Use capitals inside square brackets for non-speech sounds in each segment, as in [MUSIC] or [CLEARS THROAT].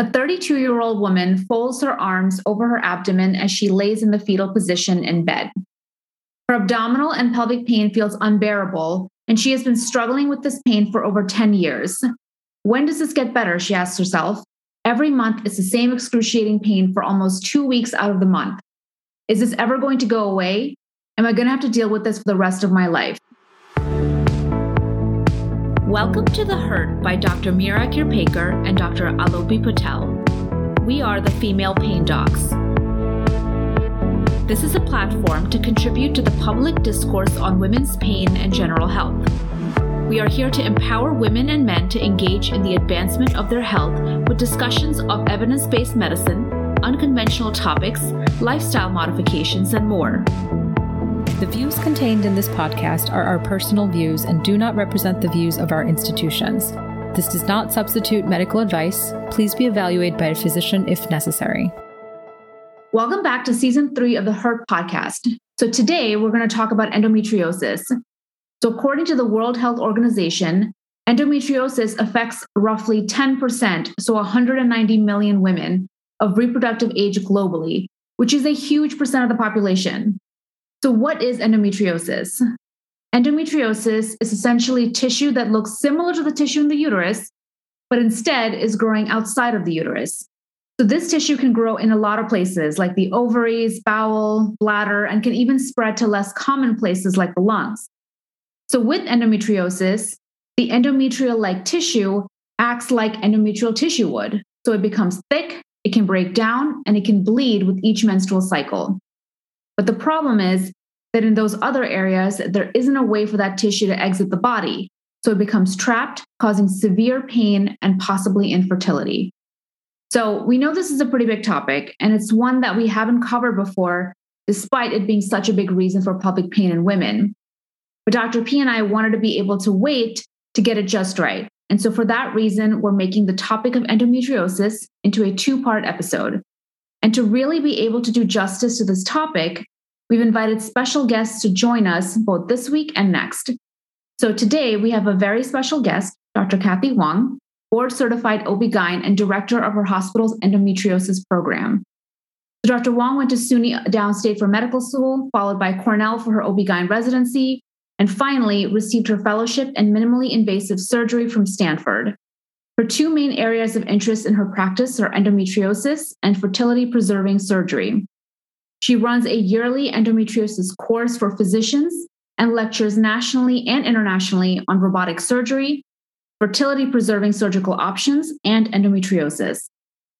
A 32 year old woman folds her arms over her abdomen as she lays in the fetal position in bed. Her abdominal and pelvic pain feels unbearable, and she has been struggling with this pain for over 10 years. When does this get better? She asks herself. Every month, it's the same excruciating pain for almost two weeks out of the month. Is this ever going to go away? Am I going to have to deal with this for the rest of my life? Welcome to The Hurt by Dr. Mira Kirpekar and Dr. Alopi Patel. We are the Female Pain Docs. This is a platform to contribute to the public discourse on women's pain and general health. We are here to empower women and men to engage in the advancement of their health with discussions of evidence based medicine, unconventional topics, lifestyle modifications, and more. The views contained in this podcast are our personal views and do not represent the views of our institutions. This does not substitute medical advice. Please be evaluated by a physician if necessary. Welcome back to season three of the Hurt podcast. So, today we're going to talk about endometriosis. So, according to the World Health Organization, endometriosis affects roughly 10%, so 190 million women of reproductive age globally, which is a huge percent of the population. So, what is endometriosis? Endometriosis is essentially tissue that looks similar to the tissue in the uterus, but instead is growing outside of the uterus. So, this tissue can grow in a lot of places, like the ovaries, bowel, bladder, and can even spread to less common places like the lungs. So, with endometriosis, the endometrial like tissue acts like endometrial tissue would. So, it becomes thick, it can break down, and it can bleed with each menstrual cycle. But the problem is that in those other areas, there isn't a way for that tissue to exit the body. So it becomes trapped, causing severe pain and possibly infertility. So we know this is a pretty big topic, and it's one that we haven't covered before, despite it being such a big reason for pelvic pain in women. But Dr. P and I wanted to be able to wait to get it just right. And so for that reason, we're making the topic of endometriosis into a two part episode. And to really be able to do justice to this topic, we've invited special guests to join us both this week and next. So today we have a very special guest, Dr. Kathy Huang, board certified OB-GYN and director of her hospital's endometriosis program. So Dr. Huang went to SUNY downstate for medical school, followed by Cornell for her OB-GYN residency, and finally received her fellowship in minimally invasive surgery from Stanford. Her two main areas of interest in her practice are endometriosis and fertility preserving surgery. She runs a yearly endometriosis course for physicians and lectures nationally and internationally on robotic surgery, fertility preserving surgical options, and endometriosis.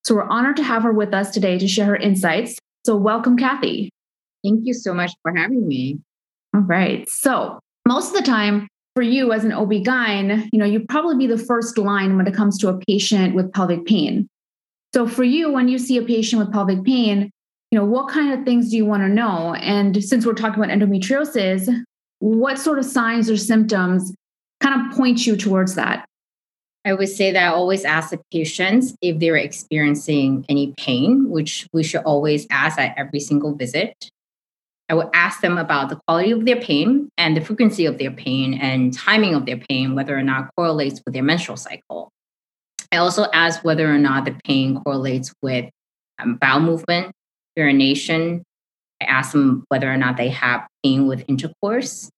So we're honored to have her with us today to share her insights. So welcome, Kathy. Thank you so much for having me. All right. So most of the time, for you as an OB-GYN, you know, you'd probably be the first line when it comes to a patient with pelvic pain. So for you, when you see a patient with pelvic pain, you know, what kind of things do you want to know? And since we're talking about endometriosis, what sort of signs or symptoms kind of point you towards that? I would say that I always ask the patients if they're experiencing any pain, which we should always ask at every single visit. I would ask them about the quality of their pain and the frequency of their pain and timing of their pain, whether or not correlates with their menstrual cycle. I also ask whether or not the pain correlates with um, bowel movement, urination. I ask them whether or not they have pain with intercourse.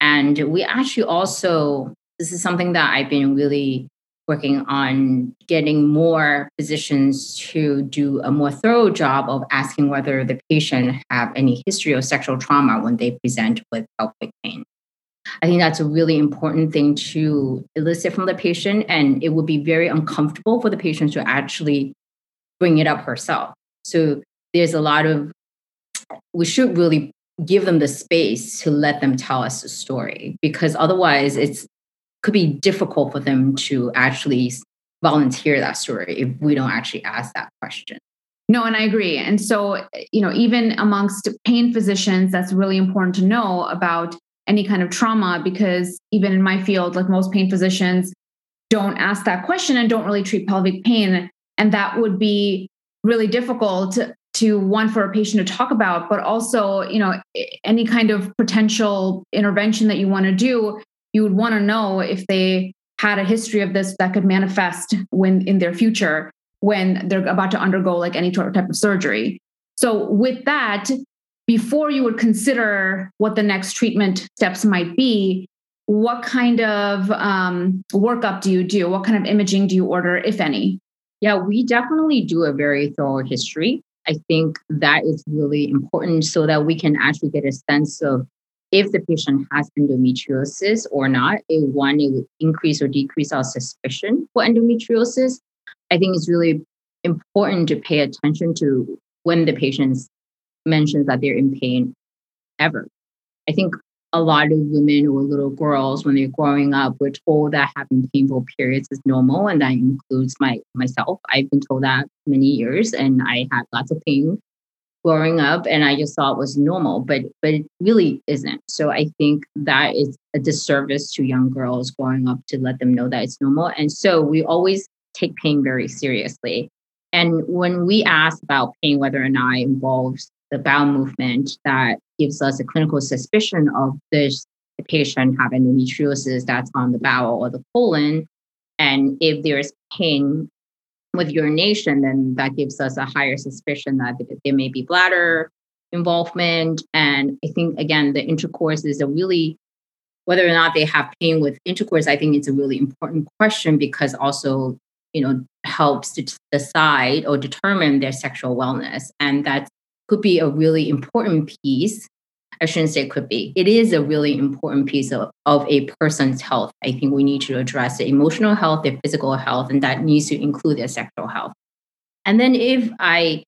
And we actually also, this is something that I've been really working on getting more physicians to do a more thorough job of asking whether the patient have any history of sexual trauma when they present with pelvic pain. I think that's a really important thing to elicit from the patient, and it would be very uncomfortable for the patient to actually bring it up herself. So there's a lot of, we should really give them the space to let them tell us the story because otherwise it's could be difficult for them to actually volunteer that story if we don't actually ask that question. No, and I agree. And so, you know, even amongst pain physicians, that's really important to know about any kind of trauma because even in my field, like most pain physicians don't ask that question and don't really treat pelvic pain. And that would be really difficult to, one for a patient to talk about, but also, you know, any kind of potential intervention that you want to do you would want to know if they had a history of this that could manifest when in their future. when they're about to undergo like any type of surgery. So, with that, before you would consider what the next treatment steps might be, what kind of um, workup do you do? What kind of imaging do you order, if any? Yeah, we definitely do a very thorough history. I think that is really important so that we can actually get a sense of if the patient has endometriosis or not. It, one, it would increase or decrease our suspicion for endometriosis. I think it's really important to pay attention to when the patient mentions that they're in pain ever. I think a lot of women or little girls, when they're growing up, we're told that having painful periods is normal, and that includes my myself. I've been told that many years, and I had lots of pain growing up, and I just thought it was normal, but but it really isn't. So I think that is a disservice to young girls growing up to let them know that it's normal. And so we always take pain very seriously. And when we ask about pain, whether or not it involves the bowel movement that gives us a clinical suspicion of this the patient have endometriosis that's on the bowel or the colon. And if there's pain with urination, then that gives us a higher suspicion that there may be bladder involvement. And I think, again, the intercourse is a really, whether or not they have pain with intercourse, I think it's a really important question because also, you know, helps to decide or determine their sexual wellness. And that's could be a really important piece. I shouldn't say could be. It is a really important piece of, of a person's health. I think we need to address the emotional health, their physical health, and that needs to include their sexual health. And then if I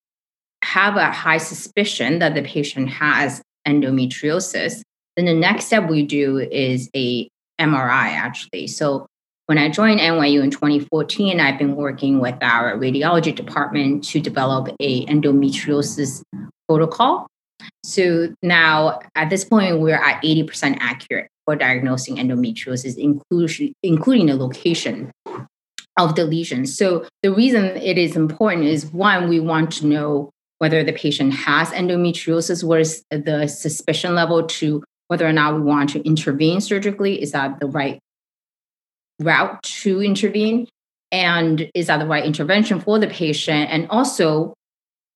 have a high suspicion that the patient has endometriosis, then the next step we do is a MRI actually. So when I joined NYU in 2014, I've been working with our radiology department to develop a endometriosis protocol. So now at this point, we're at 80% accurate for diagnosing endometriosis, including, including the location of the lesion. So the reason it is important is one, we want to know whether the patient has endometriosis, what is the suspicion level to whether or not we want to intervene surgically. Is that the right route to intervene and is that the right intervention for the patient? And also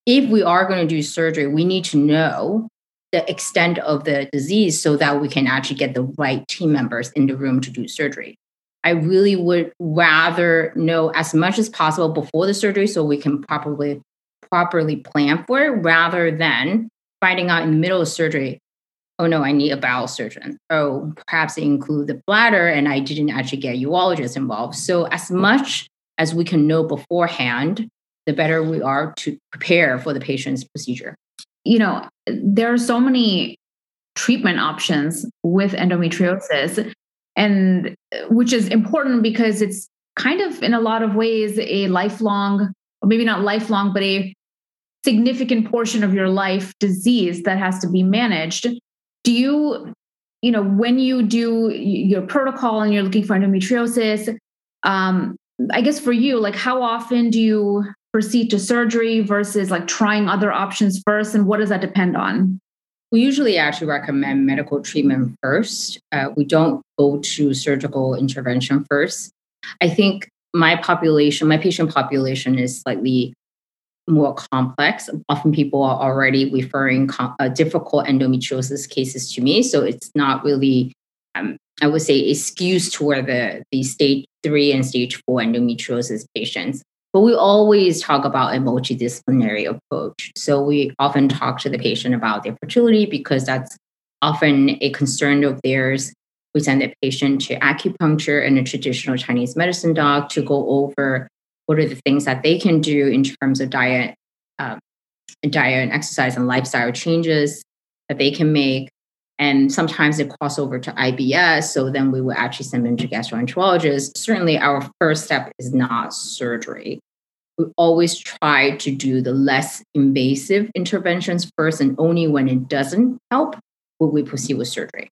if we are going to do surgery we need to know the extent of the disease so that we can actually get the right team members in the room to do surgery. I really would rather know as much as possible before the surgery so we can properly properly plan for it rather than finding out in the middle of surgery oh no, I need a bowel surgeon. Oh, perhaps they include the bladder and I didn't actually get urologist involved. So as mm. much as we can know beforehand, the better we are to prepare for the patient's procedure. You know, there are so many treatment options with endometriosis and uh, which is important because it's kind of in a lot of ways a lifelong or maybe not lifelong but a significant portion of your life disease that has to be managed do you you know when you do your protocol and you're looking for endometriosis um, i guess for you like how often do you proceed to surgery versus like trying other options first and what does that depend on? We usually actually recommend medical treatment first. Uh, we don't go to surgical intervention first. I think my population my patient population is slightly more complex. Often people are already referring com- uh, difficult endometriosis cases to me. So it's not really, um, I would say, it skews toward the, the stage three and stage four endometriosis patients. But we always talk about a multidisciplinary approach. So we often talk to the patient about their fertility because that's often a concern of theirs. We send the patient to acupuncture and a traditional Chinese medicine doc to go over what are the things that they can do in terms of diet, um, diet and exercise and lifestyle changes that they can make. And sometimes they cross over to IBS. So then we will actually send them to gastroenterologists. Certainly, our first step is not surgery. We always try to do the less invasive interventions first, and only when it doesn't help will we proceed with surgery.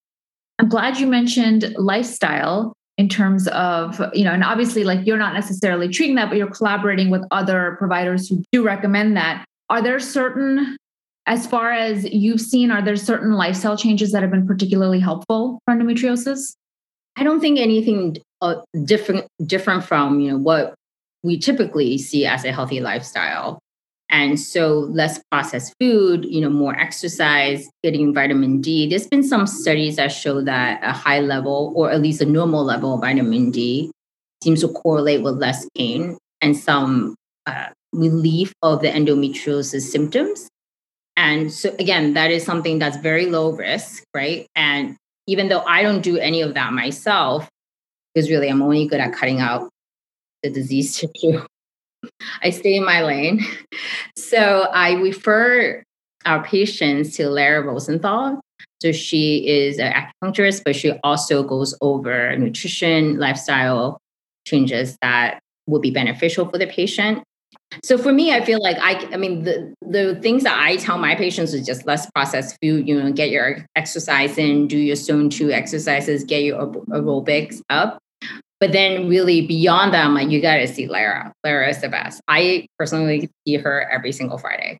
I'm glad you mentioned lifestyle in terms of you know and obviously like you're not necessarily treating that but you're collaborating with other providers who do recommend that are there certain as far as you've seen are there certain lifestyle changes that have been particularly helpful for endometriosis i don't think anything uh, different different from you know what we typically see as a healthy lifestyle. And so less processed food, you know, more exercise, getting vitamin D. There's been some studies that show that a high level or at least a normal level of vitamin D seems to correlate with less pain and some uh, relief of the endometriosis symptoms. And so again, that is something that's very low risk, right? And even though I don't do any of that myself, because really I'm only good at cutting out the disease [LAUGHS] tissue. I stay in my lane. [LAUGHS] So I refer our patients to Lara Rosenthal. So she is an acupuncturist, but she also goes over nutrition, lifestyle changes that will be beneficial for the patient. So for me, I feel like I, I mean, the the things that I tell my patients is just less processed food. You know, get your exercise in, do your zone two exercises, get your aerobics up. But then, really beyond that, I'm like, you got to see Lara. Lara is the best. I personally see her every single Friday.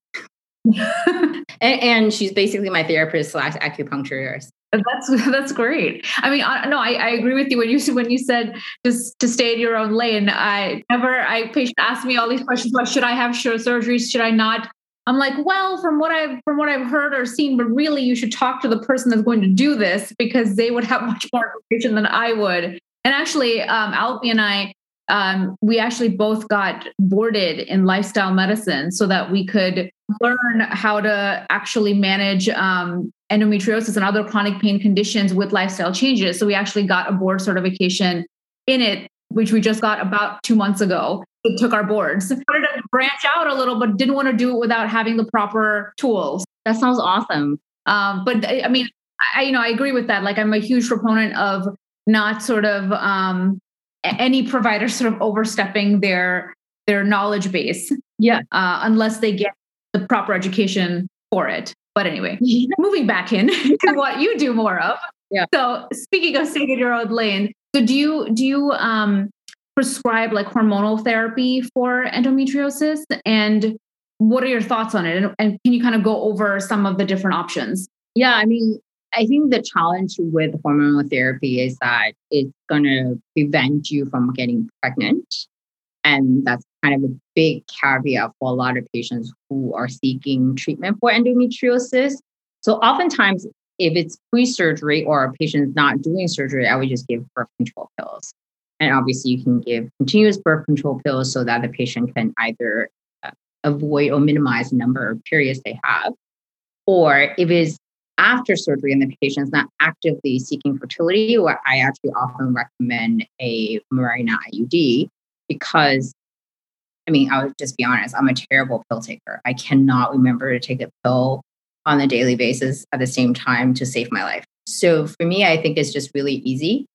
[LAUGHS] and, and, she's basically my therapist slash acupuncturist. That's that's great. I mean, I, no, I, I agree with you when you when you said just to stay in your own lane. I never. I patient ask me all these questions. What should I have surgeries? Should I not? I'm like, well, from what I've from what I've heard or seen, but really, you should talk to the person that's going to do this because they would have much more information than I would. And actually, um, Alopi and I, um, we actually both got boarded in lifestyle medicine so that we could learn how to actually manage um, endometriosis and other chronic pain conditions with lifestyle changes. So we actually got a board certification in it, which we just got about two months ago. It took our boards. Wanted to branch out a little, but didn't want to do it without having the proper tools. That sounds awesome. Um, but I mean, I you know I agree with that. Like I'm a huge proponent of not sort of um, any provider sort of overstepping their their knowledge base. Yeah, uh, unless they get the proper education for it. But anyway, [LAUGHS] moving back in to what you do more of. Yeah. So speaking of staying in your own lane, so do you do you um, prescribe like hormonal therapy for endometriosis? And what are your thoughts on it? And, and can you kind of go over some of the different options? Yeah, I mean, I think the challenge with hormonal therapy is that it's going to prevent you from getting pregnant. And that's kind of a big caveat for a lot of patients who are seeking treatment for endometriosis. So, oftentimes, if it's pre surgery or a patient's not doing surgery, I would just give birth control pills. And obviously, you can give continuous birth control pills so that the patient can either uh, avoid or minimize the number of periods they have. Or if it's after surgery and the patient's not actively seeking fertility, I actually often recommend a Mirena IUD because I mean, I would just be honest, I'm a terrible pill taker. I cannot remember to take a pill on a daily basis at the same time to save my life. So for me, I think it's just really easy.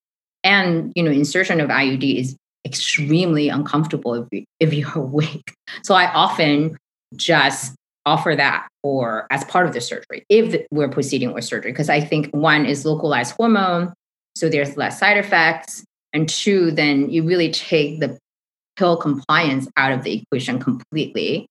And, you know, insertion of IUD is extremely uncomfortable if, you, if you're [LAUGHS] awake. So I often just offer that for as part of the surgery if we're proceeding with surgery. Because i think one is localized hormone so there's less side effects and two then you really take the pill compliance out of the equation completely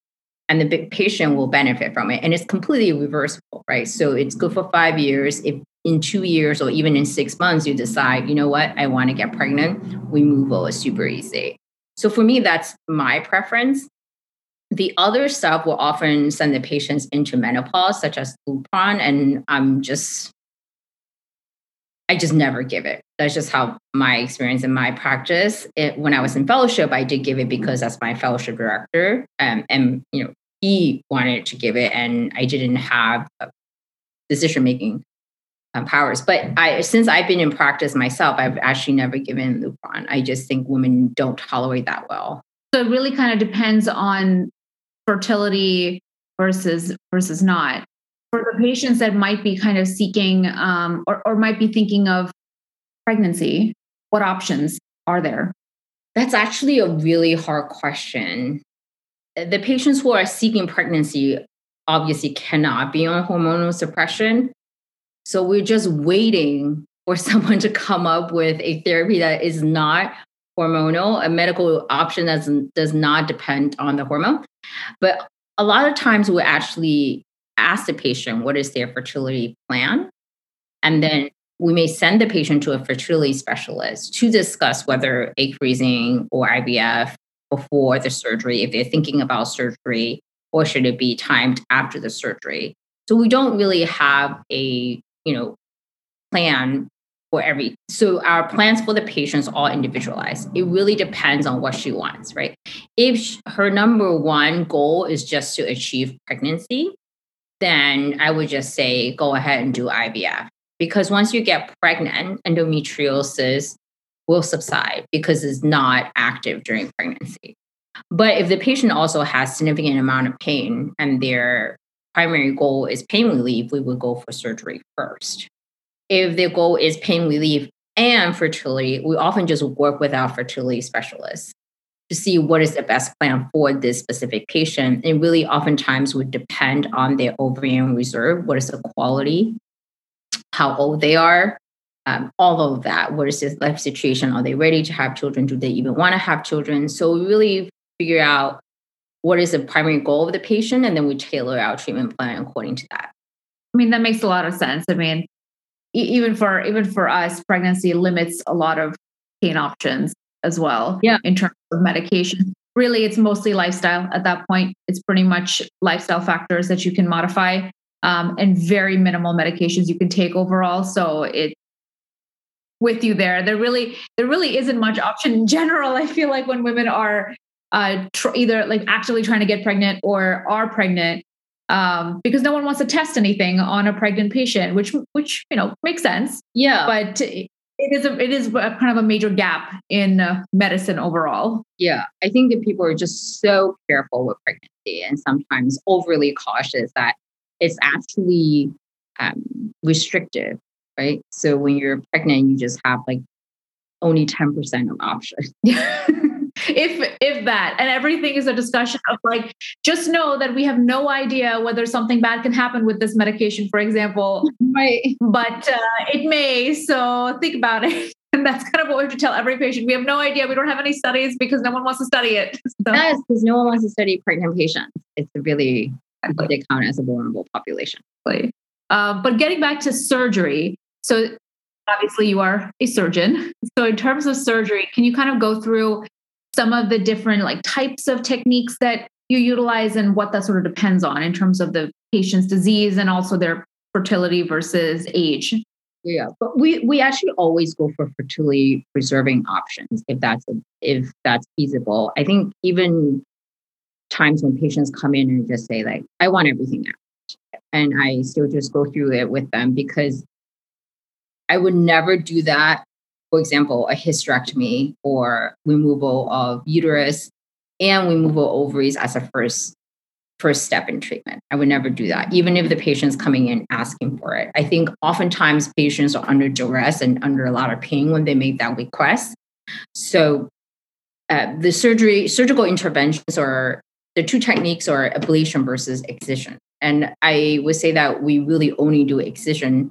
and the patient will benefit from it and it's completely reversible right? So it's good for five years. If in two years or even in six months you decide you know what? I want to get pregnant removal is super easy. So for me that's my preference the other stuff will often send the patients into menopause, such as Lupron, and I'm just, I just never give it. That's just how my experience in my practice. It, when I was in fellowship, I did give it because that's my fellowship director, um, and you know he wanted to give it, and I didn't have decision making um, powers. But I, since I've been in practice myself, I've actually never given Lupron. I just think women don't tolerate that well. So it really kind of depends on fertility versus versus not. For the patients that might be kind of seeking um, or, or might be thinking of pregnancy what options are there? That's actually a really hard question. The patients who are seeking pregnancy obviously cannot be on hormonal suppression. So we're just waiting for [LAUGHS] someone to come up with a therapy that is not hormonal, a medical option that does not depend on the hormone. But a lot of times we actually ask the patient what is their fertility plan. And then we may send the patient to a fertility specialist to discuss whether egg freezing or IVF before the surgery if they're thinking about surgery or should it be timed after the surgery so we don't really have a you know plan for every so our plans for the patients all individualized. It really depends on what she wants right? If her number one goal is just to achieve pregnancy then i would just say go ahead and do ivf because once you get pregnant endometriosis will subside because it's not active during pregnancy. But if the patient also has significant amount of pain and their primary goal is pain relief we would go for surgery first if their goal is pain relief and fertility, we often just work with our fertility specialists to see what is the best plan for this specific patient. It really oftentimes would depend on their ovarian reserve. What is the quality? How old they are? Um, all of that. What is their life situation? Are they ready to have children? Do they even want to have children? So we really figure out what is the primary goal of the patient, and then we tailor our treatment plan according to that. I mean, that makes a lot of sense. I mean, even for even for us, pregnancy limits a lot of pain options as well. Yeah. In terms of medication. Really, it's mostly lifestyle at that point. It's pretty much lifestyle factors that you can modify um, and very minimal medications you can take overall. So it with you there. There really there really isn't much option in general. I feel like when women are uh, tr- either like actually trying to get pregnant or are pregnant, um, because no one wants to test anything on a pregnant patient, which which you know makes sense. Yeah, but it is a it is a kind of a major gap in uh, medicine overall. Yeah, I think that people are just so careful with pregnancy and sometimes overly cautious that it's actually um, restrictive, right? So when you're pregnant, you just have like only ten percent of options. [LAUGHS] if if that. And everything is a discussion of like just know that we have no idea whether something bad can happen with this medication for example. Right. But uh, it may so think about it. [LAUGHS] And that's kind of what we have to tell every patient. We have no idea. We don't have any studies because no one wants to study it. [LAUGHS] So. yes because no one wants to study pregnant patients. It's really they count as a vulnerable population. Uh, but getting back to surgery so obviously you are a surgeon. So in terms of surgery can you kind of go through some of the different like types of techniques that you utilize and what that sort of depends on in terms of the patient's disease and also their fertility versus age. Yeah but we we actually always go for fertility preserving options if that's if that's feasible. I think even times when patients come in and just say like i want everything out and i still just go through it with them because i would never do that for example, a hysterectomy or removal of uterus and removal ovaries as a first first step in treatment. I would never do that, even if the patient's coming in asking for it. I think oftentimes patients are under duress and under a lot of pain when they make that request. So uh, the surgery, surgical interventions are the two techniques are ablation versus excision. And I would say that we really only do excision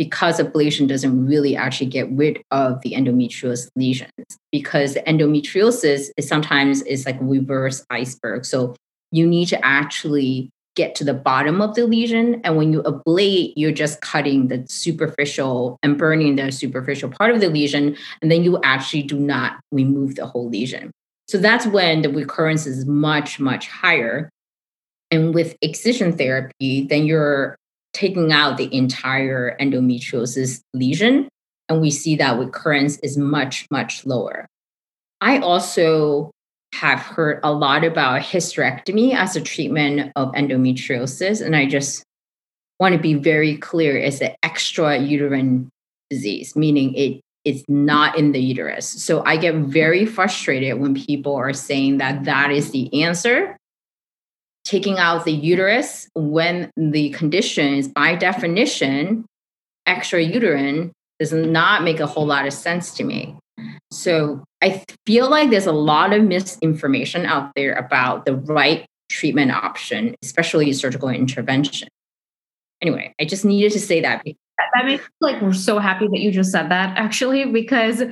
because ablation doesn't really actually get rid of the endometriosis lesions because endometriosis is sometimes is like reverse iceberg. So you need to actually get to the bottom of the lesion and when you ablate you're just cutting the superficial and burning the superficial part of the lesion and then you actually do not remove the whole lesion. So that's when the recurrence is much much higher. And with excision therapy then you're taking out the entire endometriosis lesion. And we see that recurrence is much, much lower. I also have heard a lot about hysterectomy as a treatment of endometriosis. And I just want to be very clear it's an extra uterine disease, meaning it it's not in the uterus. So I get very frustrated when people are saying that that is the answer taking out the uterus when the condition is by definition extra uterine does not make a whole lot of sense to me. So I feel like there's a lot of misinformation out there about the right treatment option, especially surgical intervention. Anyway, I just needed to say that. That makes me like we're so happy that you just said that actually, because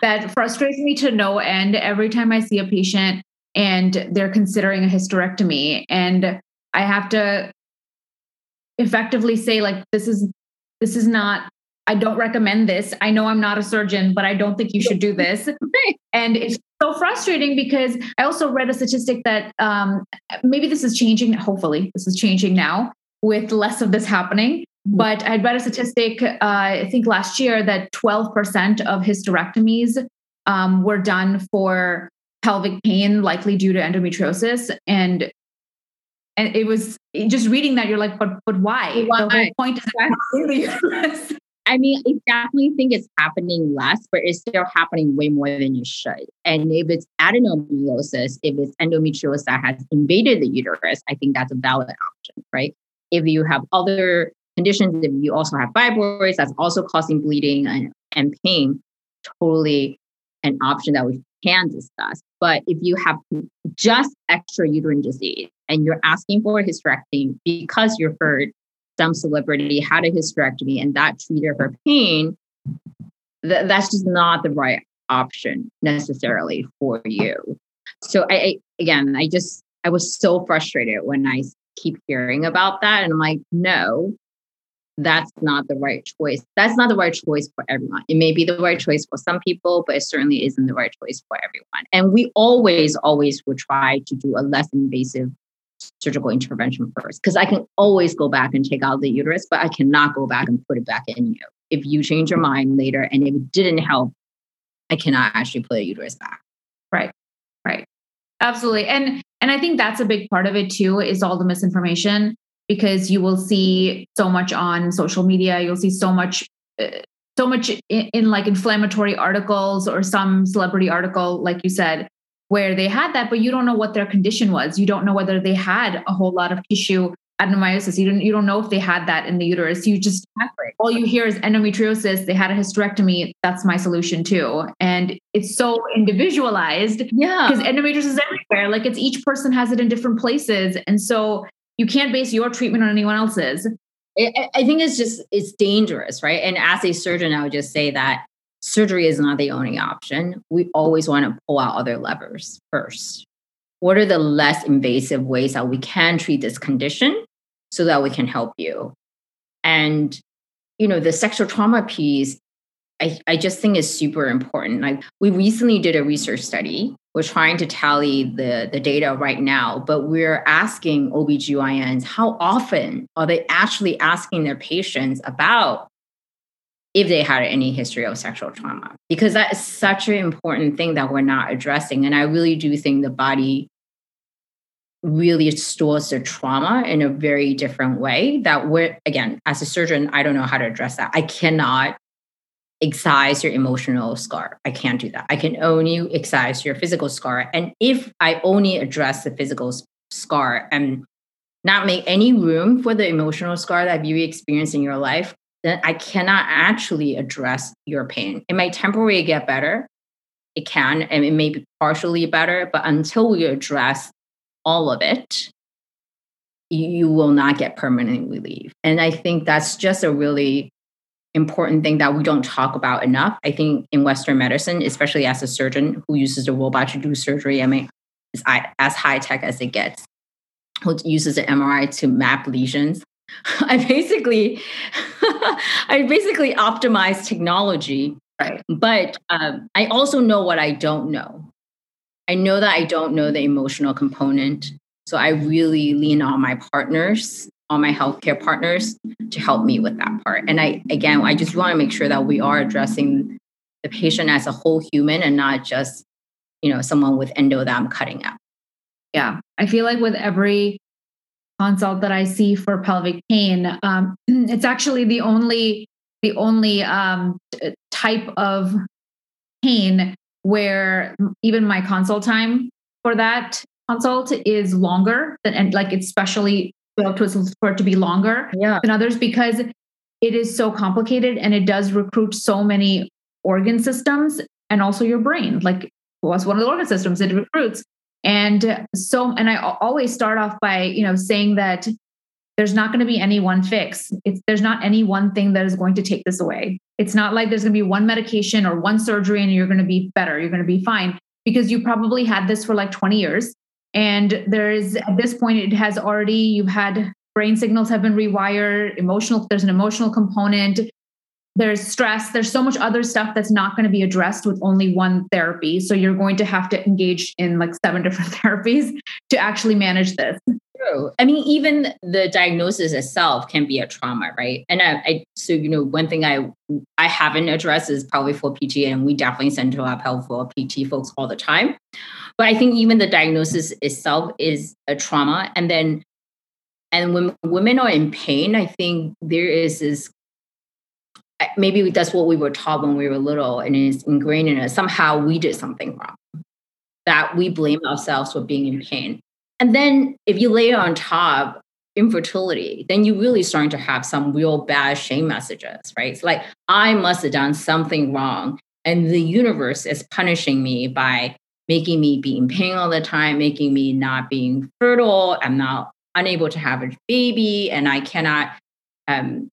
that frustrates me to no end every time I see a patient and they're considering a hysterectomy and i have to effectively say like this is this is not I don't recommend this. I know I'm not a surgeon, but I don't think you should do [LAUGHS] this. and it's so frustrating because I also read a statistic that um, maybe this is changing. Hopefully, this is changing now with less of this happening. Mm-hmm. But I read a statistic, uh, I think last year, that 12% of hysterectomies um, were done for pelvic pain, likely due to endometriosis. And and it was just reading that you're like, but but why? why? The whole point is that [LAUGHS] I mean, I definitely think it's happening less, but it's still happening way more than it should. And if it's adenomyosis, if it's endometriosis that has invaded the uterus, I think that's a valid option, right? If you have other conditions, if you also have fibroids, that's also causing bleeding and, and pain, totally an option that we can discuss. But if you have just extra uterine disease and you're asking for a hysterectomy because you heard some celebrity had a hysterectomy and that treated her pain, th- that's just not the right option necessarily for you. So I, I again, I just I was so frustrated when I keep hearing about that, and I'm like, no, that's not the right choice. That's not the right choice for everyone. It may be the right choice for some people, but it certainly isn't the right choice for everyone. And we always, always would try to do a less invasive surgical intervention first because I can always go back and take out the uterus, but I cannot go back and put it back in you. If you change your mind later and it didn't help, I cannot actually put a uterus back. Right. Right. Absolutely. And and I think that's a big part of it too is all the misinformation because you will see so much on social media, you'll see so much uh, so much in, in like inflammatory articles or some celebrity article like you said where they had that, but you don't know what their condition was. You don't know whether they had a whole lot of tissue adenomyosis. You don't you don't know if they had that in the uterus. You just all you hear is endometriosis. They had a hysterectomy. That's my solution too. And it's so individualized. Yeah. Because endometriosis is everywhere. Like it's each person has it in different places. And so you can't base your treatment on anyone else's. I think it's just it's dangerous, right? And as a surgeon, I would just say that surgery is not the only option. We always want to pull out other levers first. What are the less invasive ways that we can treat this condition so that we can help you? And, you know, the sexual trauma piece, I, I just think is super important. Like we recently did a research study. We're trying to tally the, the data right now, but we're asking OBGYNs how often are they actually asking their patients about if they had any history of sexual trauma because that is such an important thing that we're not addressing and i really do think the body really stores the trauma in a very different way that we're again as a surgeon i don't know how to address that i cannot excise your emotional scar i can't do that i can only excise your physical scar and if i only address the physical scar and not make any room for the emotional scar that you experience in your life then I cannot actually address your pain. It might temporarily get better. It can, and it may be partially better, but until we address all of it, you will not get permanent relief. And I think that's just a really important thing that we don't talk about enough. I think in Western medicine, especially as a surgeon who uses a robot to do surgery, I mean, it's as high tech as it gets, who uses an MRI to map lesions. [LAUGHS] I basically, [LAUGHS] I basically optimize technology. Right. But um, I also know what I don't know. I know that I don't know the emotional component. So I really lean on my partners, on my healthcare partners to help me with that part. And I, again, I just want to make sure that we are addressing the patient as a whole human and not just, you know, someone with endo that I'm cutting out. Yeah. I feel like with every consult that I see for pelvic pain. Um, [CLEARS THROAT] it's actually the only the only um, type of pain where even my consult time for that consult is longer than and like it's specially built for it to be longer yeah. than others because it is so complicated and it does recruit so many organ systems and also your brain like what's one of the organ systems it recruits and so, and I always start off by, you know, saying that there's not going to be any one fix. It's, there's not any one thing that is going to take this away. It's not like there's going to be one medication or one surgery and you're going to be better. You're going to be fine because you probably had this for like 20 years. And there is, at this point, it has already, you've had brain signals have been rewired, emotional, there's an emotional component. there's stress, there's so much other stuff that's not going to be addressed with only one therapy. So you're going to have to engage in like seven [LAUGHS] different therapies to actually manage this. True. I mean, even the diagnosis itself can be a trauma, right? And I, I, so you know, one thing I I haven't addressed is probably for PT, and we definitely send to our pelvic floor PT folks all the time. But I think even the diagnosis itself is a trauma, and then and when women are in pain, I think there is this maybe that's what we were taught when we were little, and it's ingrained in us. Somehow we did something wrong, that we blame ourselves for being in pain. And then if you lay on top infertility, then you're really starting to have some real bad shame messages, right? It's like I must have done something wrong. And the universe is punishing me by making me be in pain all the time, making me not being fertile. I'm not unable to have a baby, and I cannot um,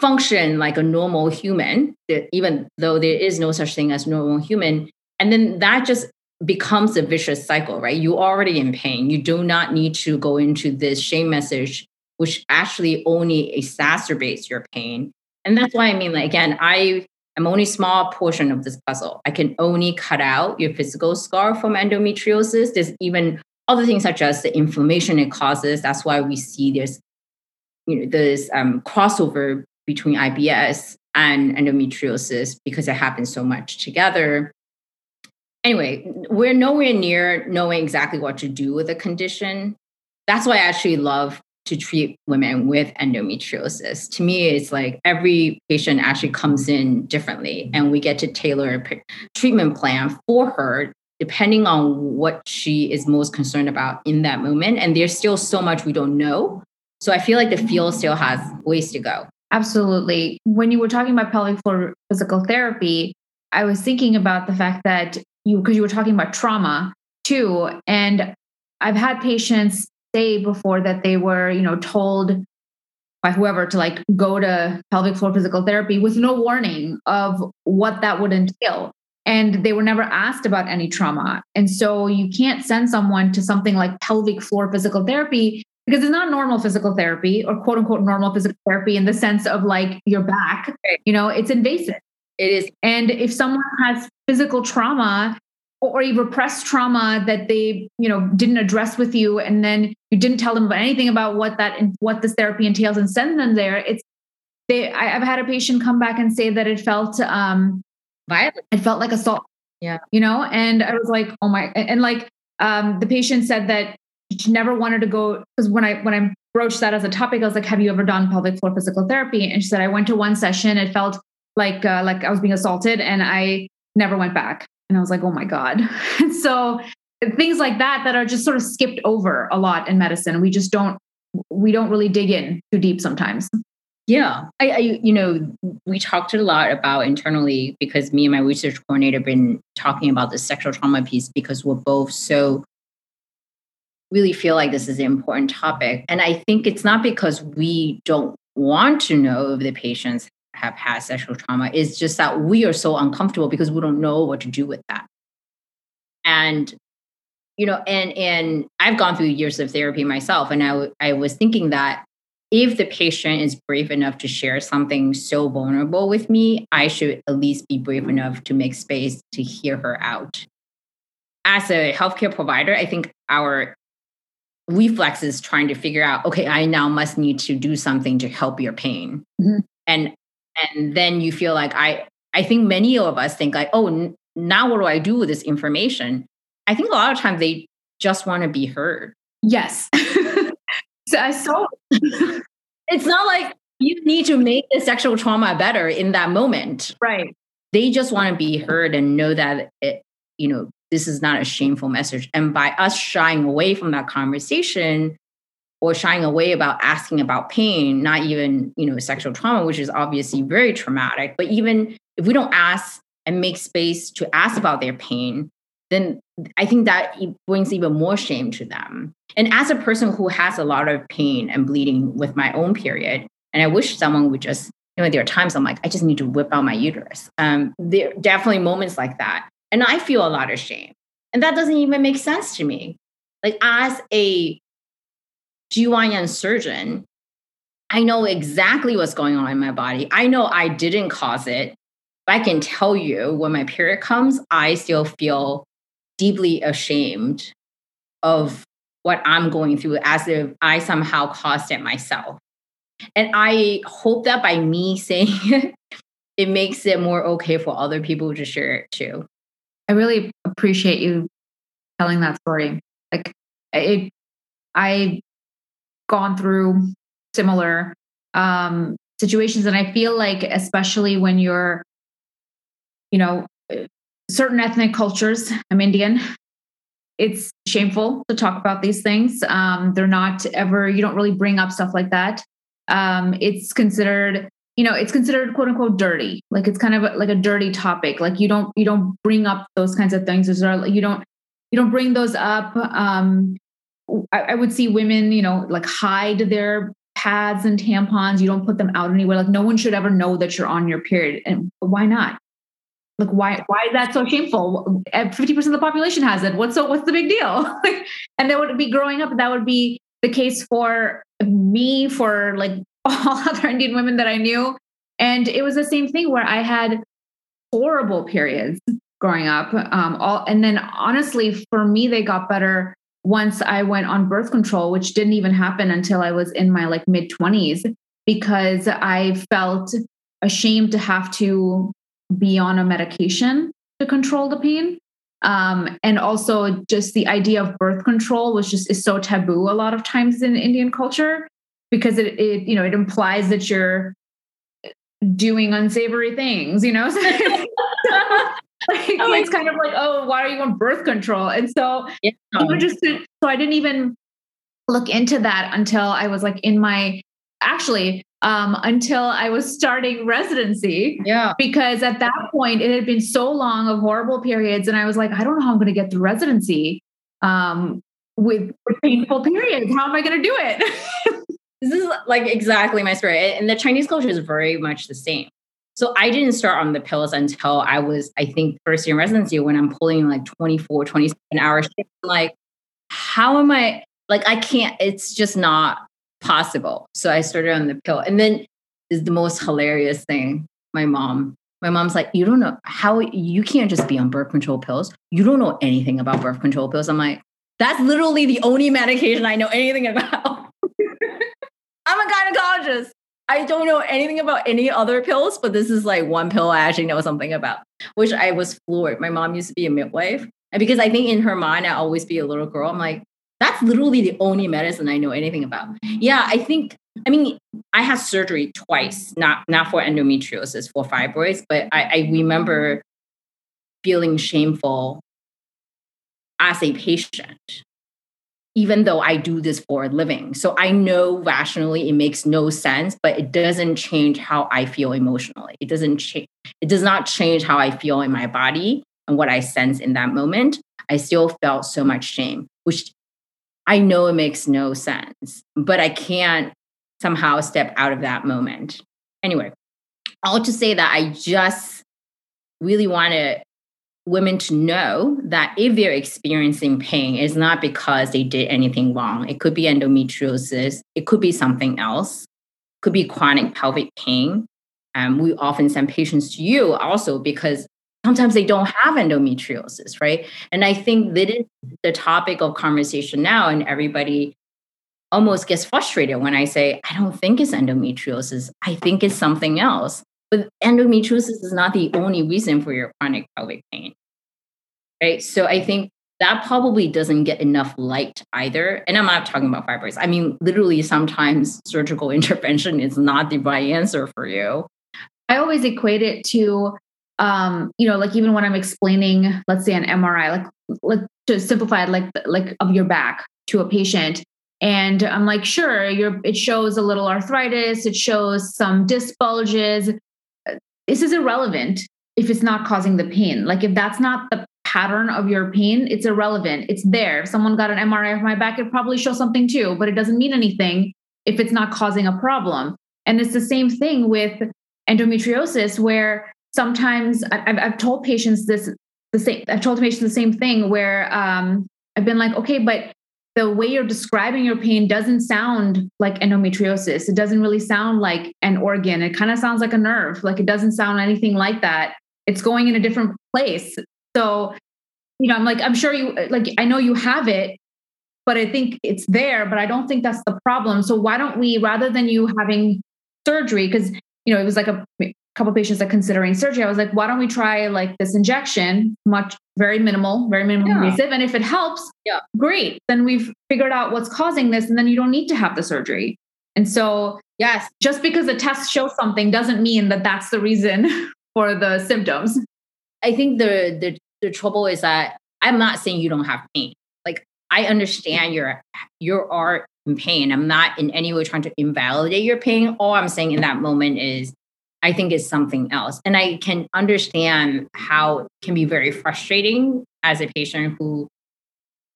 function like a normal human, even though there is no such thing as normal human. And then that just becomes a vicious cycle, right? You're already in pain. You do not need to go into this shame message, which actually only exacerbates your pain. And that's why I mean, like, again, I am only small portion of this puzzle. I can only cut out your physical scar from endometriosis. There's even other things such as the inflammation it causes. That's why we see this, you know, this um, crossover between IBS and endometriosis because it happens so much together anyway, we're nowhere near knowing exactly what to do with a condition. That's why I actually love to treat women with endometriosis. To me, it's like every patient actually comes in differently, and we get to tailor a treatment plan for her depending on what she is most concerned about in that moment. And there's still so much we don't know. So I feel like the field still has ways to go. Absolutely. When you were talking about pelvic floor physical therapy, I was thinking about the fact that you because you were talking about trauma too and i've had patients say before that they were you know told by whoever to like go to pelvic floor physical therapy with no warning of what that would entail. And they were never asked about any trauma. And so you can't send someone to something like pelvic floor physical therapy because it's not normal physical therapy or quote unquote normal physical therapy in the sense of like your back. You know it's invasive. It is. And if someone has physical trauma or you repressed trauma that they, you know, didn't address with you, and then you didn't tell them about anything about what that what this therapy entails and send them there, it's they. I, have had a patient come back and say that it felt um violent. It felt like assault. Yeah. You know, and I was like, oh my, and, and like um the patient said that she never wanted to go because when I when I broached that as a topic, I was like, have you ever done pelvic floor physical therapy? And she said, I went to one session. It felt like uh, like I was being assaulted, and I never went back. And I was like, oh my god. [LAUGHS] so things like that that are just sort of skipped over a lot in medicine. We just don't we don't really dig in too deep sometimes. Yeah, I, I, you know we talked a lot about internally because me and my research coordinator have been talking about the sexual trauma piece because we're both so really feel like this is an important topic, and I think it's not because we don't want to know if the patients have had sexual trauma. is just that we are so uncomfortable because we don't know what to do with that. And you know, and and I've gone through years of therapy myself, and I I was thinking that if the patient is brave enough to share something so vulnerable with me, I should at least be brave enough to make space to hear her out. As a healthcare provider, I think our reflex is trying to figure out okay, I now must need to do something to help your pain. Mm-hmm. And and then you feel like i i think many of us think like oh n- now what do i do with this information? I think a lot of times they just want to be heard. Yes. [LAUGHS] So i saw [LAUGHS] it's not like you need to make the sexual trauma better in that moment. Right. They just want to be heard and know that it you know this is not a shameful message. And by us shying away from that conversation or shying away about asking about pain, not even, you know, sexual trauma, which is obviously very traumatic. But even if we don't ask and make space to ask about their pain, then I think that brings even more shame to them. And as a person who has a lot of pain and bleeding with my own period, and I wish someone would just, you know, there are times I'm like, I just need to whip out my uterus. Um, there are definitely moments like that. And I feel a lot of shame. And that doesn't even make sense to me. Like, as a GYN surgeon, I know exactly what's going on in my body. I know I didn't cause it. But I can tell you when my period comes, I still feel deeply ashamed of what I'm going through as if I somehow caused it myself. And I hope that by me [LAUGHS] saying it, it makes it more okay for other people to share it too. I really appreciate you telling that story. Like it, I gone through similar um, situations, and I feel like especially when you're, you know, certain ethnic cultures. I'm Indian. It's shameful to talk about these things. Um, they're not ever. You don't really bring up stuff like that. Um, it's considered you know it's considered quote unquote dirty like it's kind of like a dirty topic like you don't you don't bring up those kinds of things you don't you don't bring those up um I, I would see women you know like hide their pads and tampons. You don't put them out anywhere. Like no one should ever know that you're on your period. And why not? Like why why is that so shameful? 50% of the population has it. What's so what's the big deal? [LAUGHS] And that would be growing up that would be the case for me for like [LAUGHS] all other Indian women that I knew. And it was the same thing where I had horrible periods growing up. Um, all and then honestly, for me, they got better once I went on birth control, which didn't even happen until I was in my like mid 20s because I felt ashamed to have to be on a medication to control the pain. Um, and also just the idea of birth control was just is so taboo a lot of times in Indian culture because it, it you know it implies that you're doing unsavory things you know [LAUGHS] it's kind of like oh why are you on birth control and so yeah. just so i didn't even look into that until i was like in my actually um, until I was starting residency. Yeah. Because at that point, it had been so long of horrible periods. And I was like, I don't know how I'm going to get through residency um, with, with painful periods. How am I going to do it? [LAUGHS] this is like exactly my story. And the Chinese culture is very much the same. So I didn't start on the pills until I was, I think, first year in residency when I'm pulling like 24, 27 hours. Like, how am I, like, I can't, it's just not possible. So I started on the pill. And then is the most hilarious thing. My mom, my mom's like, you don't know how you can't just be on birth control pills. You don't know anything about birth control pills. I'm like, that's literally the only medication I know anything about. [LAUGHS] I'm a gynecologist. I don't know anything about any other pills, but this is like one pill I actually know something about, which I was floored. My mom used to be a midwife. And because I think in her mind, I always be a little girl, I'm like, that's literally the only medicine I know anything about. Yeah, I think, I mean, I had surgery twice, not, not for endometriosis, for fibroids, but I, I remember feeling shameful as a patient even though I do this for a living. So I know rationally it makes no sense, but it doesn't change how I feel emotionally. It doesn't change, it does not change how I feel in my body and what I sense in that moment. I still felt so much shame, which I know it makes no sense, but I can't somehow step out of that moment. Anyway, I'll just say that I just really want to women to know that if they're experiencing pain, it's not because they did anything wrong. It could be endometriosis, it could be something else, it could be chronic pelvic pain. Um, we often send patients to you also because sometimes they don't have endometriosis, right? And I think that is the topic of conversation now, and everybody almost gets frustrated when I say, I don't think it's endometriosis. I think it's something else. But endometriosis is not the only reason for your chronic pelvic pain. Right. So I think that probably doesn't get enough light either. And I'm not talking about fibroids. I mean, literally, sometimes surgical [LAUGHS] intervention is not the right answer for you. I always equate it to, um, you know, like even when I'm explaining, let's say an MRI, like, like to simplify it, like like of your back to a patient, and I'm like, sure, your it shows a little arthritis, it shows some disc bulges, this is irrelevant if it's not causing the pain. Like if that's not the pattern of your pain, it's irrelevant. It's there. If someone got an MRI of my back, it probably shows something too, but it doesn't mean anything if it's not causing a problem. And it's the same thing with endometriosis, where sometimes I've, I've told patients this the same. I've told patients the same thing where um, I've been like, okay, but the way you're describing your pain doesn't sound like endometriosis. It doesn't really sound like an organ. It kind of sounds like a nerve. Like it doesn't sound anything like that. It's going in a different place. So, you know, I'm like, I'm sure you, like, I know you have it, but I think it's there, but I don't think that's the problem. So why don't we, rather than you having surgery, because, you know, it was like a couple patients are considering surgery. I was like, why don't we try like this injection, much very minimal, very minimal yeah. invasive. And if it helps, yeah. great. Then we've figured out what's causing this, and then you don't need to have the surgery. And so, yes, just because the test shows something doesn't mean that that's the reason [LAUGHS] for the symptoms. I think the the the trouble is that I'm not saying you don't have pain. Like I understand your your are in pain. I'm not in any way trying to invalidate your pain. All I'm saying in that moment is I think is something else. And I can understand how it can be very frustrating as a patient who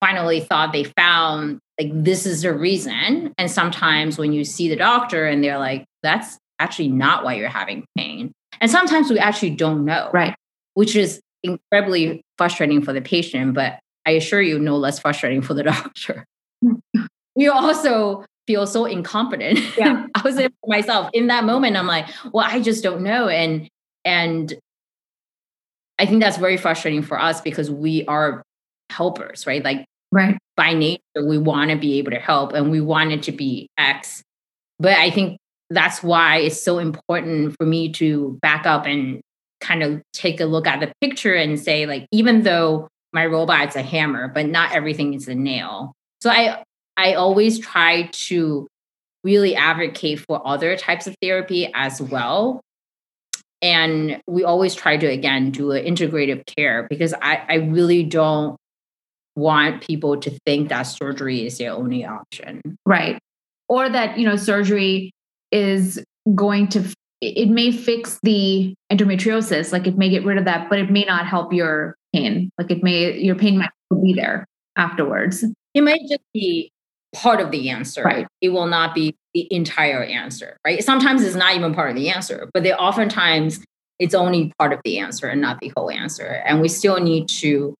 finally thought they found like this is the reason. And sometimes when you see the doctor and they're like, that's actually not why you're having pain. And sometimes we actually don't know. Right. Which is incredibly frustrating for the patient, but I assure you, no less frustrating for the [LAUGHS] doctor. Hmm. we also feel so incompetent. [LAUGHS] Yeah. I was it myself in that moment. I'm like, well, I just don't know. And and I think that's very frustrating for us because we are helpers, right? Like right. by nature, we want to be able to help and we want it to be X. But I think that's why it's so important for me to back up and kind of take a look at the picture and say, like, even though my robot's a hammer, but not everything is a nail. So I I always try to really advocate for other types of therapy as well. And we always try to, again, do an integrative care because I, I really don't want people to think that surgery is their only option. Right. Or that, you know, surgery is going to, it may fix the endometriosis, like it may get rid of that, but it may not help your pain. Like it may, your pain might be there afterwards. It might just be part of the answer. Right. It will not be the entire answer, right? Sometimes it's not even part of the answer, but they oftentimes it's only part of the answer and not the whole answer. And we still need to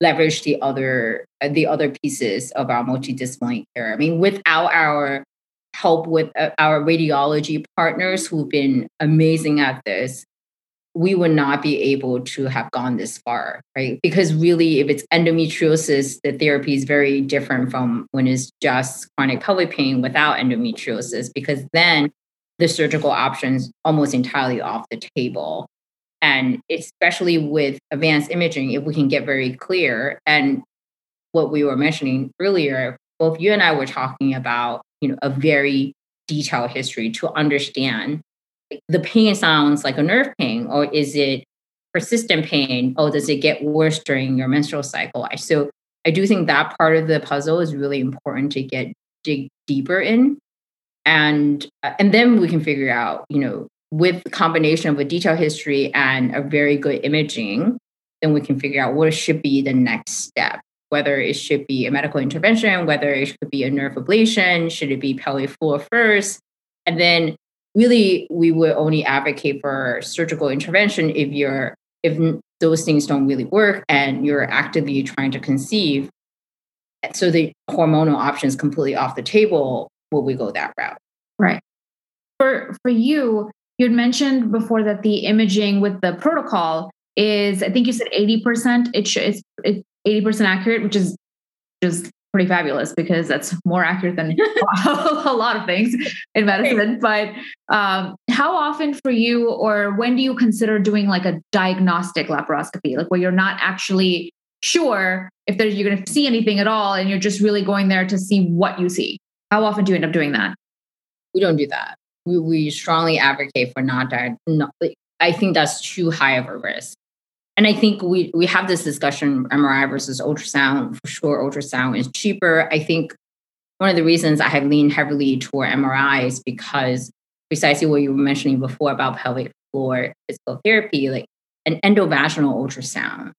leverage the other uh, the other pieces of our multidisciplinary care. I mean, without our help with uh, our radiology partners who've been amazing at this, we would not be able to have gone this far, right? Because really, if it's endometriosis, the therapy is very different from when it's just chronic pelvic pain without endometriosis, because then the surgical options almost entirely off the table. And especially with advanced imaging, if we can get very clear, and what we were mentioning earlier, both you and I were talking about, you know, a very detailed history to understand the pain sounds like a nerve pain, or is it persistent pain? Oh, does it get worse during your menstrual cycle? So I do think that part of the puzzle is really important to get dig deeper in, and uh, and then we can figure out, you know, with the combination of a detailed history and a very good imaging, then we can figure out what should be the next step. Whether it should be a medical intervention, whether it should be a nerve ablation, should it be pelvic floor first, and then really we would only advocate for surgical intervention if you're if those things don't really work and you're actively trying to conceive. So the hormonal option is completely off the table will we go that route. Right. For for you you had mentioned before that the imaging with the protocol is i think you said 80% it it's, it's 80% accurate which is just pretty fabulous because that's more accurate than [LAUGHS] [LAUGHS] a lot of things in medicine. But um, how often for you, or when do you consider doing like a diagnostic laparoscopy, like where you're not actually sure if there's you're going to see anything at all, and you're just really going there to see what you see? How often do you end up doing that? We don't do that. We, we strongly advocate for not diagnostic. I think that's too high of a risk and I think we we have this discussion MRI versus ultrasound. For sure, ultrasound is cheaper. I think one of the reasons I have leaned heavily toward MRI is because precisely what you were mentioning before about pelvic floor physical therapy, like an endovaginal ultrasound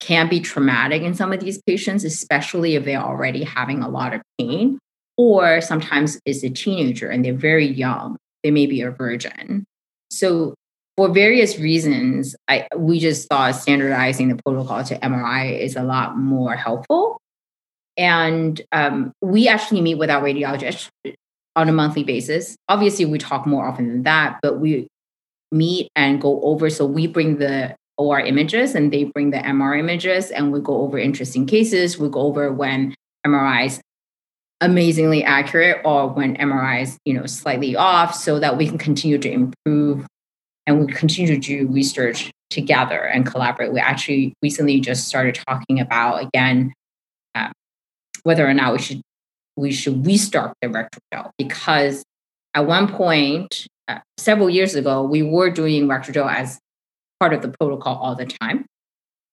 can be traumatic in some of these patients, especially if they're already having a lot of pain, or sometimes it's a teenager and they're very young. They may be a virgin. So for various reasons, I we just thought standardizing the protocol to MRI is a lot more helpful. And um, we actually meet with our radiologist on a monthly basis. Obviously, we talk more often than that, but we meet and go over. So we bring the OR images and they bring the MR images, and we go over interesting cases. We go over when MRIs amazingly accurate or when MRI is, you know, slightly off so that we can continue to improve and we continue to do research together and collaborate. We actually recently just started talking about again uh, whether or not we should we should restart the rectal because at one point uh, several years ago we were doing rectal as part of the protocol all the time.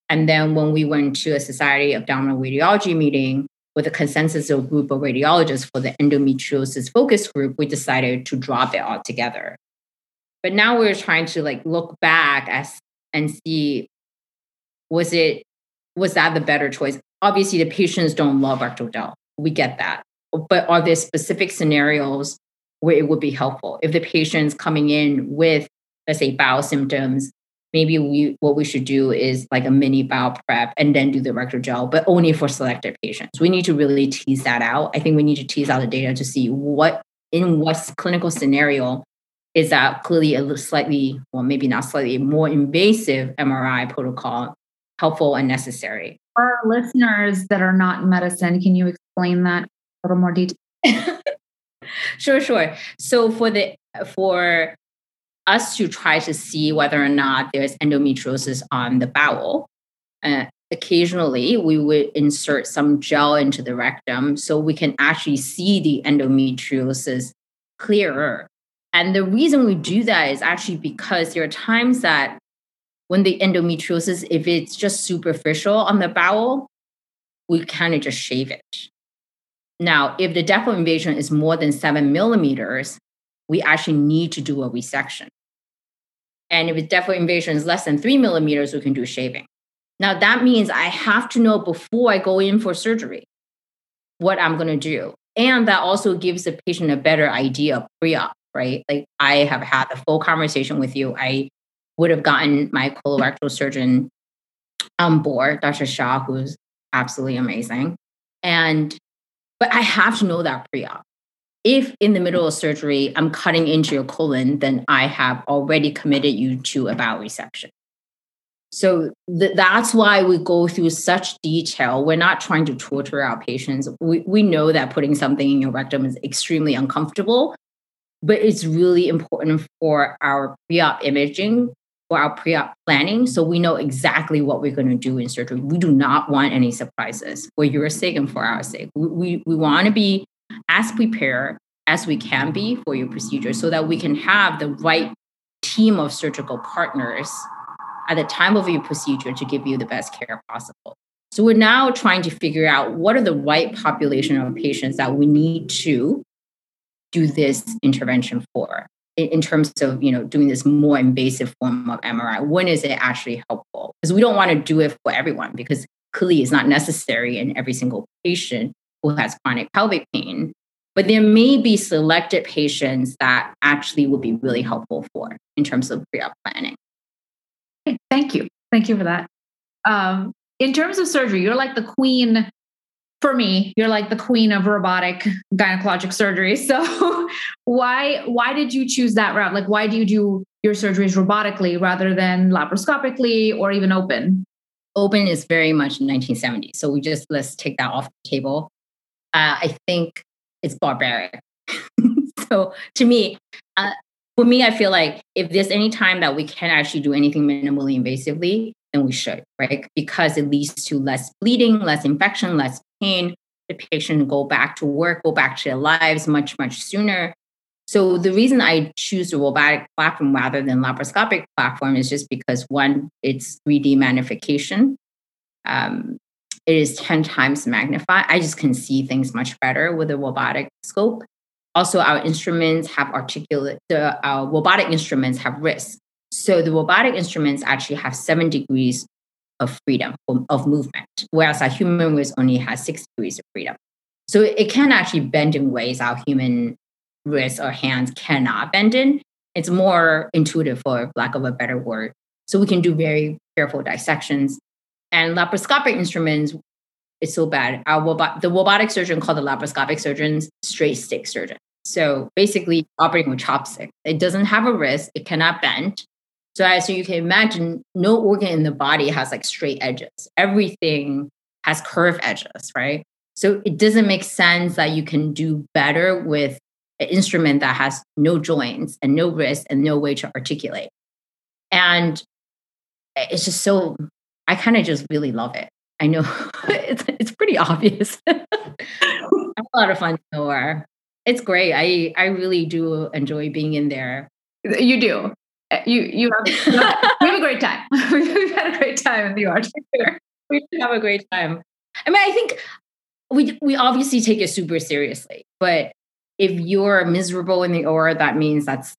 And then when we went to a Society of Abdominal Radiology meeting, with a consensus of group of radiologists for the endometriosis focus group, we decided to drop it altogether. But now we're trying to like look back as and see was it was that the better choice? Obviously, the patients don't love gel. We get that. But are there specific scenarios where it would be helpful? If the patient's coming in with, let's say, bowel symptoms maybe we what we should do is like a mini bowel prep and then do the rectal gel, but only for selected patients. We need to really tease that out. I think we need to tease out the data to see what in what clinical scenario is that clearly a slightly, well, maybe not slightly more invasive MRI protocol helpful and necessary. For our listeners that are not in medicine, can you explain that a little more detail? [LAUGHS] sure, sure. So for the for us to try to see whether or not there's endometriosis on the bowel. Uh, occasionally, we would insert some gel into the rectum so we can actually see the endometriosis clearer. And the reason we do that is actually because there are times that when the endometriosis, if it's just superficial on the bowel, we kind of just shave it. Now, if the depth of invasion is more than seven millimeters, we actually need to do a resection. And if the depth of invasion is less than three millimeters, we can do shaving. Now, that means I have to know before I go in for surgery what I'm going to do. And that also gives the patient a better idea of pre op, right? Like I have had the full conversation with you. I would have gotten my colorectal surgeon on board, Dr. Shah, who's absolutely amazing. And, but I have to know that pre op if in the middle of surgery I'm cutting into your colon, then I have already committed you to a bowel resection. So th- that's why we go through such detail. We're not trying to torture our patients. We, we know that putting something in your rectum is extremely uncomfortable, but it's really important for our pre op imaging, for our pre op planning. So we know exactly what we're going to do in surgery. We do not want any surprises for your sake and for our sake. We, we, we want to be as prepared as we can be for your procedure so that we can have the right team of surgical partners at the time of your procedure to give you the best care possible. So we're now trying to figure out what are the right population of patients that we need to do this intervention for in terms of you know doing this more invasive form of MRI. When is it actually helpful? Because we don't want to do it for everyone because clearly it's not necessary in every single patient who has chronic pelvic pain. But there may be selected patients that actually will be really helpful for in terms of pre op planning. Thank you. Thank you for that. Um, in terms of surgery, you're like the queen. For me, you're like the queen of robotic gynecologic surgery. [LAUGHS] So, why why did you choose that route? Like, why do you do your surgeries robotically rather than laparoscopically or even open? Open is very much 1970. So we just let's take that off the table uh, I think it's barbaric. [LAUGHS] so to me, uh, for me, I feel like if there's any time that we can actually do anything minimally invasively, then we should, right? Because it leads to less bleeding, less infection, less pain. The patient go back to work, go back to their lives much, much sooner. So the reason I choose the robotic platform rather than laparoscopic platform is just because one, it's 3D magnification. Um, it is 10 times magnified. I just can see things much better with a robotic scope. Also, our instruments have articulate, the robotic instruments have wrists. So the robotic instruments actually have seven degrees of freedom of movement, whereas our human wrist only has six degrees of freedom. So it can actually bend in ways our human wrists or hands cannot bend in. It's more intuitive, for lack of a better word. So we can do very careful dissections and laparoscopic instruments, it's so bad. Our robot, the robotic surgeon called the laparoscopic surgeons straight stick surgeon. So basically operating with chopstick. It doesn't have a wrist. It cannot bend. So as you can imagine, no organ in the body has like straight edges. Everything has curved edges, right? So it doesn't make sense that you can do better with an instrument that has no joints and no wrist and no way to articulate. And it's just so I kind of just really love it. I know [LAUGHS] it's it's pretty obvious. [LAUGHS] I have a lot of fun to It's great. I I really do enjoy being in there. You do. Uh, you you have, you have, we have a great time. [LAUGHS] We've had a great time in the art. [LAUGHS] We have a great time. I mean, I think we we obviously take it super seriously, but if you're miserable in the OR, that means that's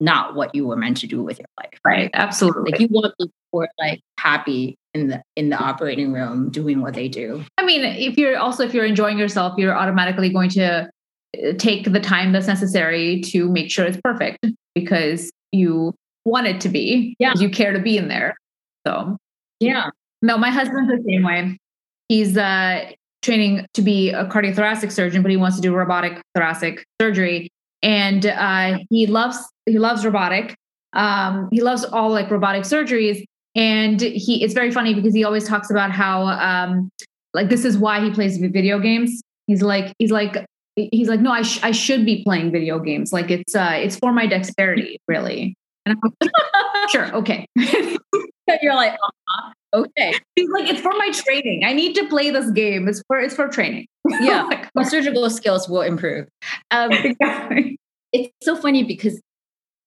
not what you were meant to do with your life. Right. Absolutely. Like you want people to support like happy in the in the operating room doing what they do. I mean, if you're also if you're enjoying yourself, you're automatically going to uh, take the time that's necessary to make sure it's perfect because you want it to be. Yeah. You care to be in there. So yeah. No, my husband's the same way. He's uh training to be a cardiothoracic surgeon, but he wants to do robotic thoracic surgery. And uh, he loves he loves robotic. Um, he loves all like robotic surgeries. And he it's very funny because he always talks about how um, like this is why he plays video games. He's like he's like he's like no I, sh- I should be playing video games like it's uh it's for my dexterity really and I'm like, [LAUGHS] sure okay [LAUGHS] you're like uh-huh. okay he's like it's for my training i need to play this game it's for it's for training [LAUGHS] yeah like, my surgical skills will improve um, exactly. it's so funny because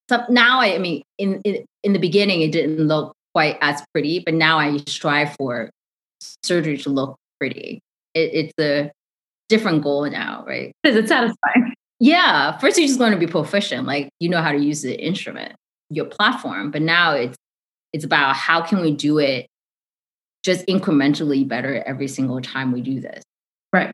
some, now I, I mean in, in in the beginning it didn't look quite as pretty, but now I strive for surgery to look pretty. It, it's a different goal now, right? Is it satisfying? Yeah. First, you're just going to be proficient, like you know how to use the instrument, your platform. But now it's it's about how can we do it just incrementally better every single time we do this. Right.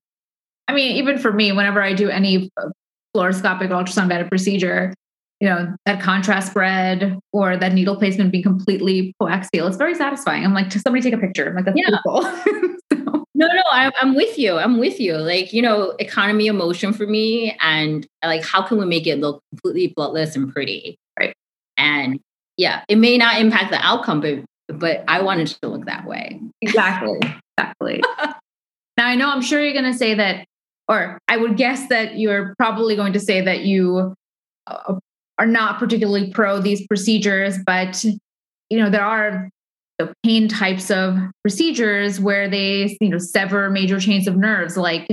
I mean, even for me, whenever I do any uh, fluoroscopic ultrasound guided procedure, you know, that contrast spread or that needle placement being completely coaxial. It's very satisfying. I'm like, just somebody take a picture. I'm like, that's yeah. cool. [LAUGHS] so. No, no, I'm, I'm with you. I'm with you. Like, you know, economy of motion for me and like, how can we make it look completely bloodless and pretty? And yeah, it may not impact the outcome, but but I wanted to look that way. Exactly. Exactly. [LAUGHS] now I know I'm sure you're going to say that, or I would guess that you're probably going to say that you uh, are not particularly pro these procedures, but you know there are the pain types of procedures where they you know sever major chains of nerves, like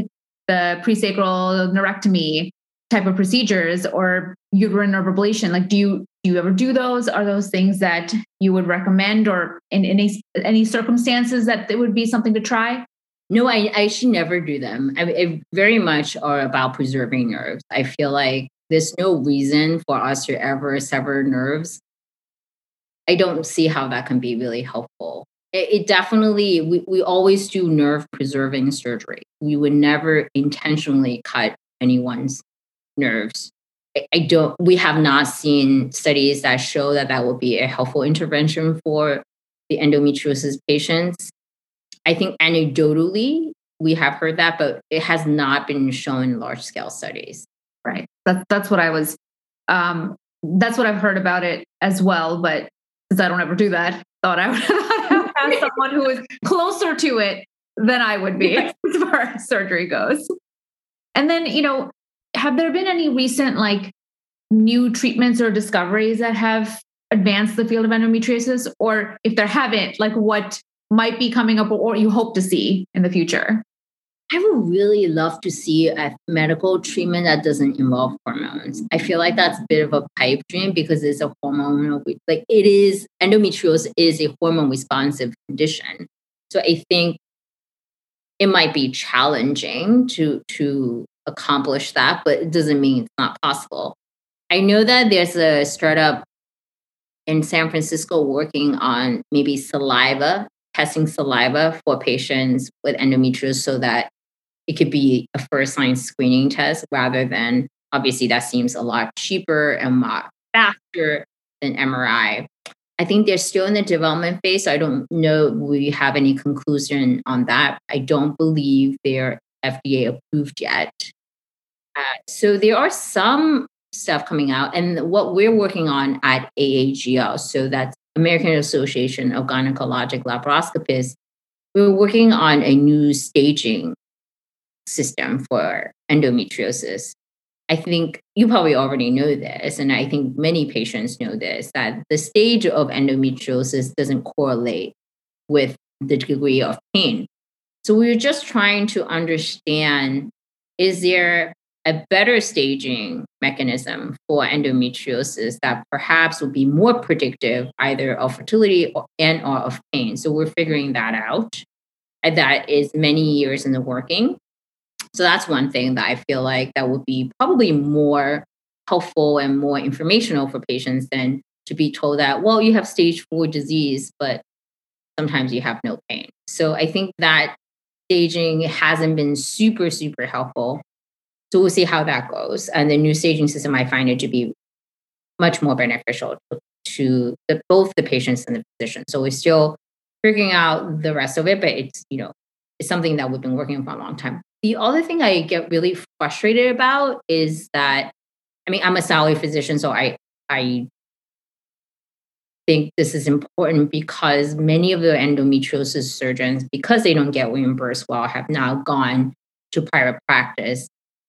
the presacral neurectomy type of procedures or uterine nerve ablation. Like, do you do you ever do those? Are those things that you would recommend, or in any any circumstances that it would be something to try? No, I, I should never do them. I, I very much are about preserving nerves. I feel like there's no reason for us to ever sever nerves. I don't see how that can be really helpful. It, it definitely, we, we always do nerve preserving surgery. We would never intentionally cut anyone's nerves. I, I don't, we have not seen studies that show that that will be a helpful intervention for the endometriosis patients. I think anecdotally, we have heard that, but it has not been shown in large scale studies. Right. That's that's what I was. Um, that's what I've heard about it as well. But since I don't ever do that, thought I would [LAUGHS] have someone who is closer to it than I would be [LAUGHS] [LAUGHS] as far as surgery goes. And then, you know, have there been any recent like new treatments or discoveries that have advanced the field of endometriosis? Or if there haven't, like what might be coming up or you hope to see in the future? I would really love to see a medical treatment that doesn't involve hormones. I feel like that's a bit of a pipe dream because it's a hormonal, like it is, endometriosis is a hormone responsive condition. So I think it might be challenging to, to accomplish that, but it doesn't mean it's not possible. I know that there's a startup in San Francisco working on maybe saliva, testing saliva for patients with endometriosis so that it could be a first line screening test rather than obviously that seems a lot cheaper and a lot faster than MRI. I think they're still in the development phase. So I don't know we have any conclusion on that. I don't believe they're FDA approved yet. So there are some stuff coming out, and what we're working on at AAGL, so that's American Association of Gynecologic Laparoscopists, we're working on a new staging system for endometriosis. I think you probably already know this, and I think many patients know this that the stage of endometriosis doesn't correlate with the degree of pain. So we're just trying to understand is there a better staging mechanism for endometriosis that perhaps will be more predictive either of fertility and or of pain. So we're figuring that out. And that is many years in the working. So that's one thing that I feel like that would be probably more helpful and more informational for patients than to be told that, well, you have stage four disease, but sometimes you have no pain. So I think that staging hasn't been super, super helpful. So we'll see how that goes. And the new staging system, I find it to be much more beneficial to the, both the patients and the physician. So we're still figuring out the rest of it, but it's, you know, it's something that we've been working on for a long time. The other thing I get really frustrated about is that, I mean, I'm a salary physician, so I I think this is important because many of the endometriosis surgeons, because they don't get reimbursed well, have now gone to private practice.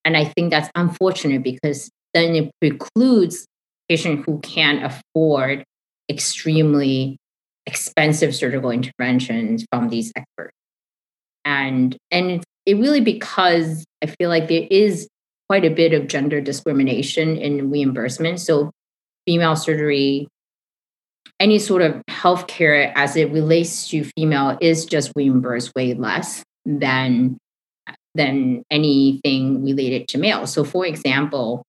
And I think that's unfortunate because then it precludes patients who can't afford extremely expensive surgical interventions from these experts. And and it really because I feel like there is quite a bit of gender discrimination in reimbursement. So female surgery, any sort of healthcare as it relates to female is just reimbursed way less than than anything related to male. So for example,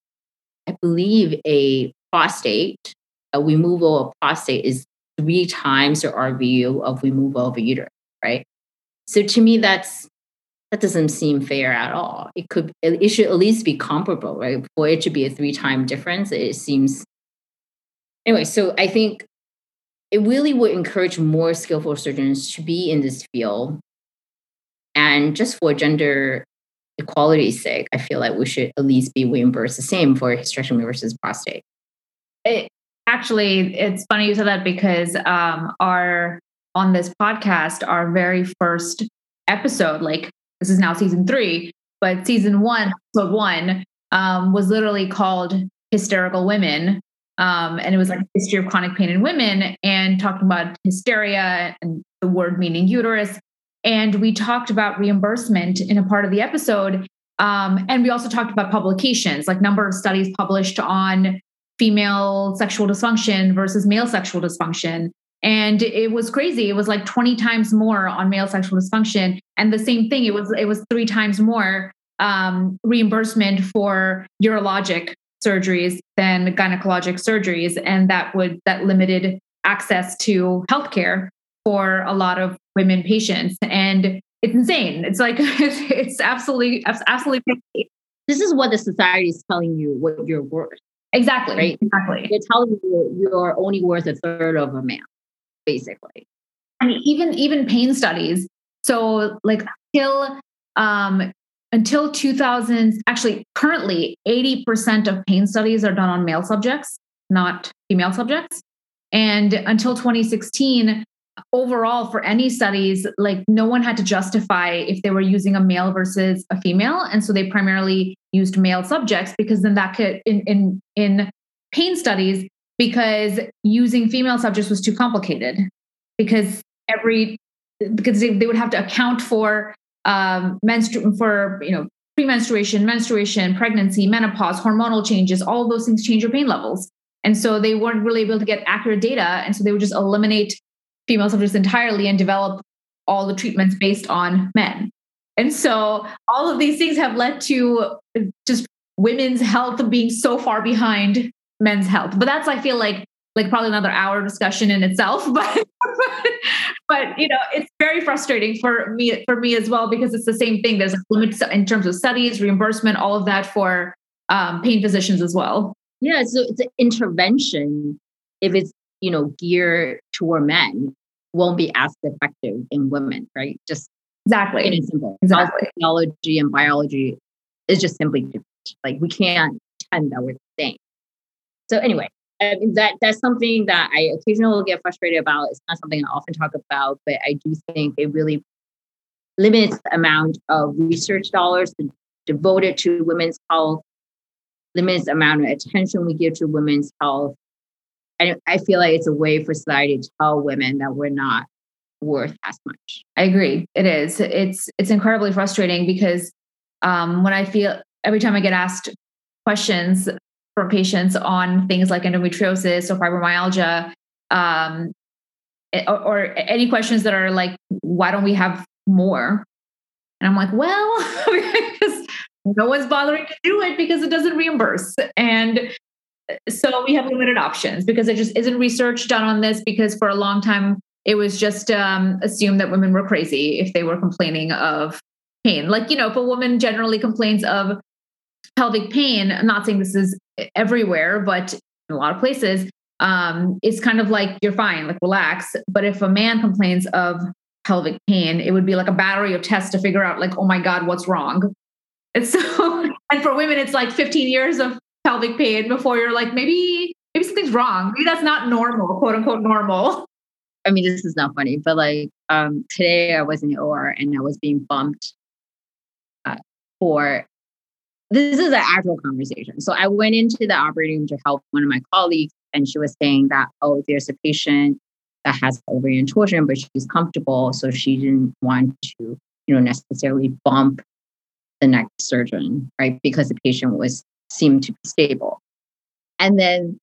I believe a prostate, a removal of prostate is three times the RVU of removal of a uterus, right? So to me, that's that doesn't seem fair at all. It could it should at least be comparable, right? For it to be a three time difference, it seems anyway. So I think it really would encourage more skillful surgeons to be in this field, and just for gender equality's sake, I feel like we should at least be reimbursed the same for hysterectomy versus prostate. It, actually, it's funny you said that because um, our on this podcast, our very first episode, like this is now season three, but season one, episode one, um, was literally called Hysterical Women. Um, and it was like history of chronic pain in women and talking about hysteria and the word meaning uterus. And we talked about reimbursement in a part of the episode. Um, and we also talked about publications, like number of studies published on female sexual dysfunction versus male sexual dysfunction. And it was crazy. It was like 20 times more on male sexual dysfunction. And the same thing it was it was three times more um, reimbursement for urologic surgeries than gynecologic surgeries. And that would that limited access to healthcare for a lot of women patients and it's insane it's like [LAUGHS] it's absolutely absolutely crazy. this is what the society is telling you what you're worth exactly right exactly they're telling you you're only worth a third of a man basically. I mean, even even pain studies. So like until um until 2000 actually currently 80% of pain studies are done on male subjects not female subjects and until 2016 overall for any studies like no one had to justify if they were using a male versus a female. And so they primarily used male subjects because then that could in in in pain studies because using female subjects was too complicated. Because every because they, they would have to account for um menstru- for you know premenstruation menstruation pregnancy menopause hormonal changes all those things change your pain levels. And so they weren't really able to get accurate data. And so they would just eliminate female subjects entirely and develop all the treatments based on men and so all of these things have led to just women's health being so far behind men's health. But that's I feel like like probably another hour discussion in itself. [LAUGHS] But but you know, it's very frustrating for me for me as well because it's the same thing. There's limits in terms of studies, reimbursement, all of that for um, pain physicians as well. Yeah, so it's an intervention if it's you know, geared toward men won't be as effective in women, right? Just exactly plain and simple. Exactly. Physiology and biology is just simply different. Like we can't pretend that we're the same. So anyway, um, I mean, that that's something that I occasionally get frustrated about. It's not something I often talk about, but I do think it really limits the amount of research dollars devoted to women's health, limits the amount of attention we give to women's health. And I feel like it's a way for society to tell women that we're not worth as much. I agree. It is. It's it's incredibly frustrating because um, when I feel every time I get asked questions from patients on things like endometriosis or fibromyalgia, um, eh, or, or any questions that are like, why don't we have more? And I'm like, well, [LAUGHS] no one's bothering to do it because it doesn't reimburse. And so we have limited options because it just isn't research done on this because for a long time it was just um, assumed that women were crazy if they were complaining of pain. Like, you know, if a woman generally complains of pelvic pain, I'm not saying this is everywhere, but in a lot of places, um, it's kind of like you're fine, like relax. But if a man complains of pelvic pain, it would be like a battery of tests to figure out, like, oh my God, what's wrong? And so, [LAUGHS] and for women, it's like 15 years of pelvic pain before you're like, maybe, maybe something's wrong. Maybe that's not normal, quote unquote normal. I mean, this is not funny, but like um, today I was in the OR and I was being bumped uh, for this is an actual conversation. So I went into the operating room to help one of my colleagues, and she was saying that, oh, there's a patient that has ovarian torsion, but she's comfortable. So she didn't want to, you know, necessarily bump the next surgeon, right? Because the patient was seemed to be stable. And then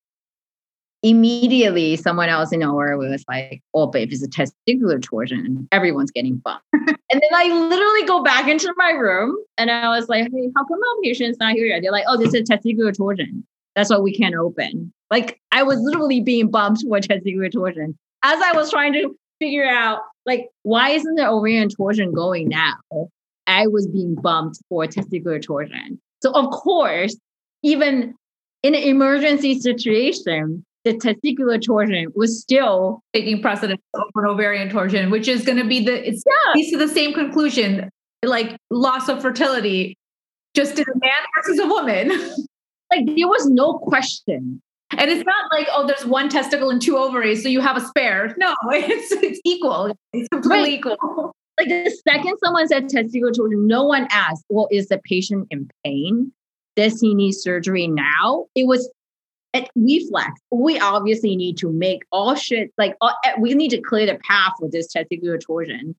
immediately someone else in OR was like, oh, but if it's a testicular torsion, everyone's getting bumped. [LAUGHS] and then I literally go back into my room and I was like, hey, how come our patient's not here yet? They're like, oh, this is a testicular torsion. That's why we can't open. Like I was literally being bumped for testicular torsion as I was trying to figure out, like, why isn't the ovarian torsion going now? I was being bumped for testicular torsion. So of course, even in an emergency situation, the testicular torsion was still taking precedence over ovarian torsion, which is going to be the it's yeah. leads to the same conclusion, like loss of fertility, just in a man versus a woman. [LAUGHS] like there was no question. And it's not like, oh, there's one testicle and two ovaries, so you have a spare. No, [LAUGHS] it's it's equal. It's completely right. equal. Like the second someone said testicular torsion, no one asked, well, is the patient in pain? Does he need surgery now? It was at reflex, we obviously need to make all shit like all, eh, we need to clear the path for this testicular torsion.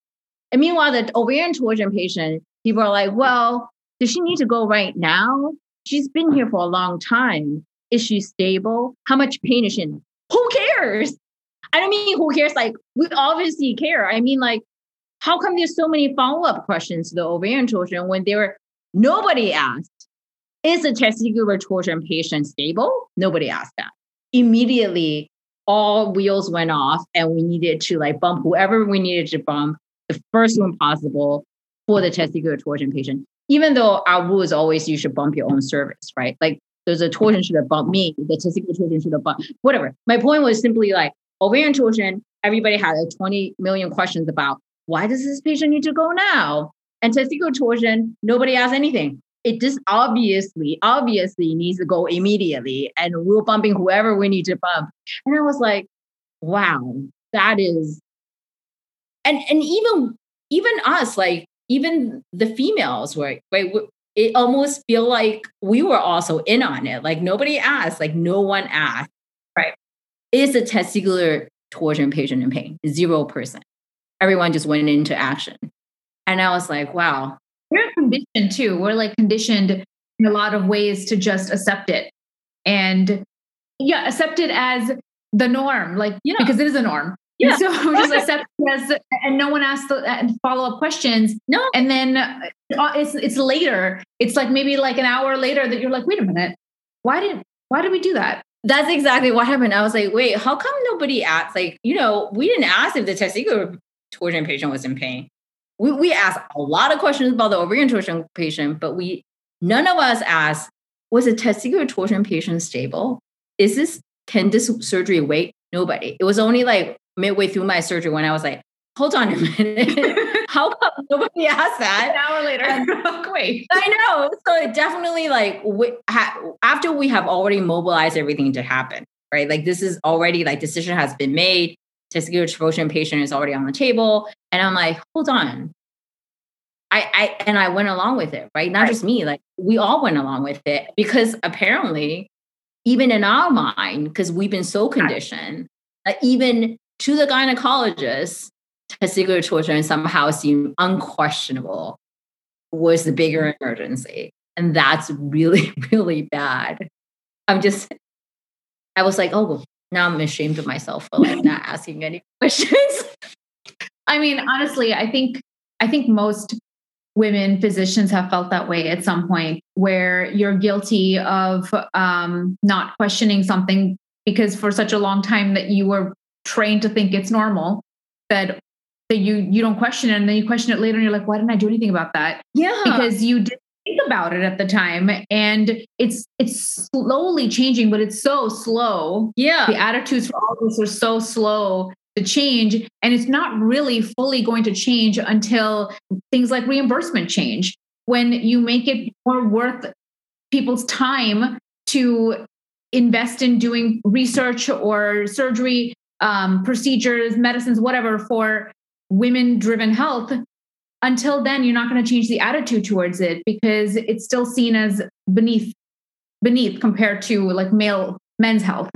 And meanwhile, the ovarian torsion patient, people are like, well, does she need to go right now? She's been here for a long time. Is she stable? How much pain is she in? Who cares? I don't mean who cares. Like we obviously care. I mean, like, how come there's so many follow up questions to the ovarian torsion when there were nobody asked? Is the testicular torsion patient stable? Nobody asked that. Immediately, all wheels went off and we needed to like bump whoever we needed to bump the first one possible for the testicular torsion patient. Even though our rule is always you should bump your own service, right? Like there's a torsion should have bumped me, the testicular torsion should have bumped, whatever. My point was simply like ovarian torsion, everybody had like 20 million questions about why does this patient need to go now? And testicular torsion, nobody asked anything it just obviously, obviously needs to go immediately. And we're bumping whoever we need to bump. And I was like, wow, that is and and even even us, like even the females were right, it almost feel like we were also in on it. Like nobody asked, like no one asked. Right. Is a testicular torsion patient in pain? Zero percent. Everyone just went into action. And I was like, wow, we're conditioned too. We're like conditioned in a lot of ways to just accept it. And yeah, accept it as the norm, like, you yeah. because it is a norm. Yeah. And so [LAUGHS] just accept it as, and no one asks the follow up questions. No. And then uh, it's, it's later. It's like maybe like an hour later that you're like, wait a minute, why did, why did we do that? That's exactly what happened. I was like, wait, how come nobody asked? Like, you know, we didn't ask if the testicular torsion patient was in pain we, we asked a lot of questions about the ovarian torsion patient, but we none of us asked, was a testicular torsion patient stable? Is this can this surgery wait Nobody. It was only like midway through my surgery when I was like, hold on a minute. [LAUGHS] How come nobody asked that? An hour later, [LAUGHS] wait. I know. So it definitely like we, ha, after we have already mobilized everything to happen, right? Like this is already like decision has been made. Testicular torsion patient is already on the table, and I'm like, hold on. I, I and I went along with it, right? Not right. just me, like we all went along with it because apparently, even in our mind, because we've been so conditioned, that even to the gynecologist, testicular torsion somehow seemed unquestionable was the bigger mm. emergency. And that's really, [LAUGHS] really bad. I'm just, I was like, oh, now I'm ashamed of myself for like not [LAUGHS] asking any questions. [LAUGHS] I mean, honestly, I think, I think most women physicians have felt that way at some point where you're guilty of um, not questioning something because for such a long time that you were trained to think it's normal that that you you don't question it and then you question it later and you're like why didn't i do anything about that? Yeah. Because you didn't think about it at the time and it's it's slowly changing but it's so slow. Yeah. The attitudes for all this are so slow change and it's not really fully going to change until things like reimbursement change when you make it more worth people's time to invest in doing research or surgery um, procedures medicines whatever for women driven health. Until then you're not going to change the attitude towards it because it's still seen as beneath beneath compared to like male men's health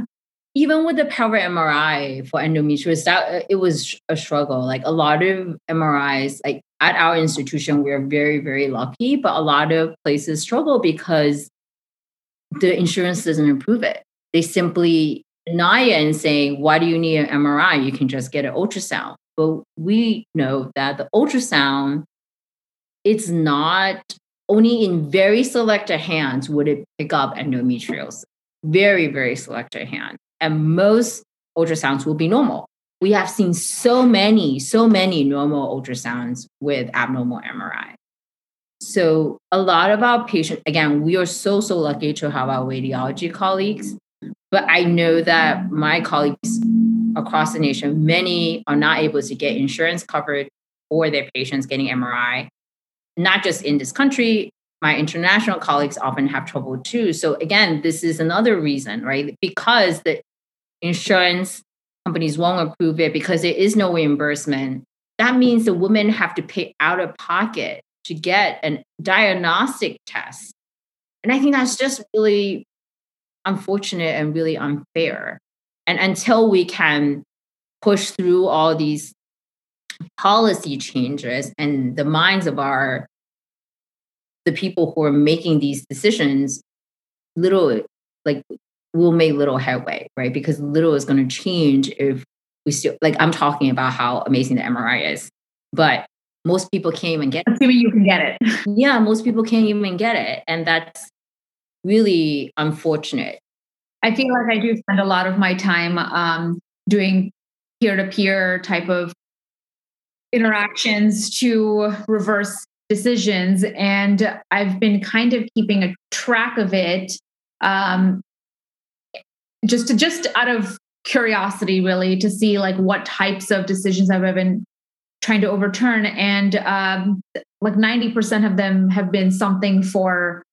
even with the pelvic mri for endometriosis that uh, it was a struggle like a lot of mris like at our institution we're very very lucky but a lot of places struggle because the insurance doesn't approve it they simply deny it and saying why do you need an mri you can just get an ultrasound but we know that the ultrasound, it's not only in very selected hands would it pick up endometriosis. Very, very selected hands. And most ultrasounds will be normal. We have seen so many, so many normal ultrasounds with abnormal MRI. So a lot of our patients, again, we are so, so lucky to have our radiology colleagues. But I know that my colleagues across the nation, many are not able to get insurance covered for their patients getting MRI. Not just in this country, my international colleagues often have trouble too. So again, this is another reason, right? Because the insurance companies won't approve it because there is no reimbursement. That means the women have to pay out of pocket to get a diagnostic test. And I think that's just really unfortunate and really unfair. And until we can push through all these policy changes and the minds of our the people who are making these decisions, little like we'll make little headway, right? Because little is going to change if we still like I'm talking about how amazing the MRI is, but most people can't even get it. Assuming you can get it. [LAUGHS] yeah, most people can't even get it. And that's really unfortunate. I feel like I do spend a lot of my time um, doing peer to peer type of interactions to reverse decisions. And I've been kind of keeping a track of it um, just to, just out of curiosity, really, to see like what types of decisions have I've been trying to overturn. And um, like 90% of them have been something for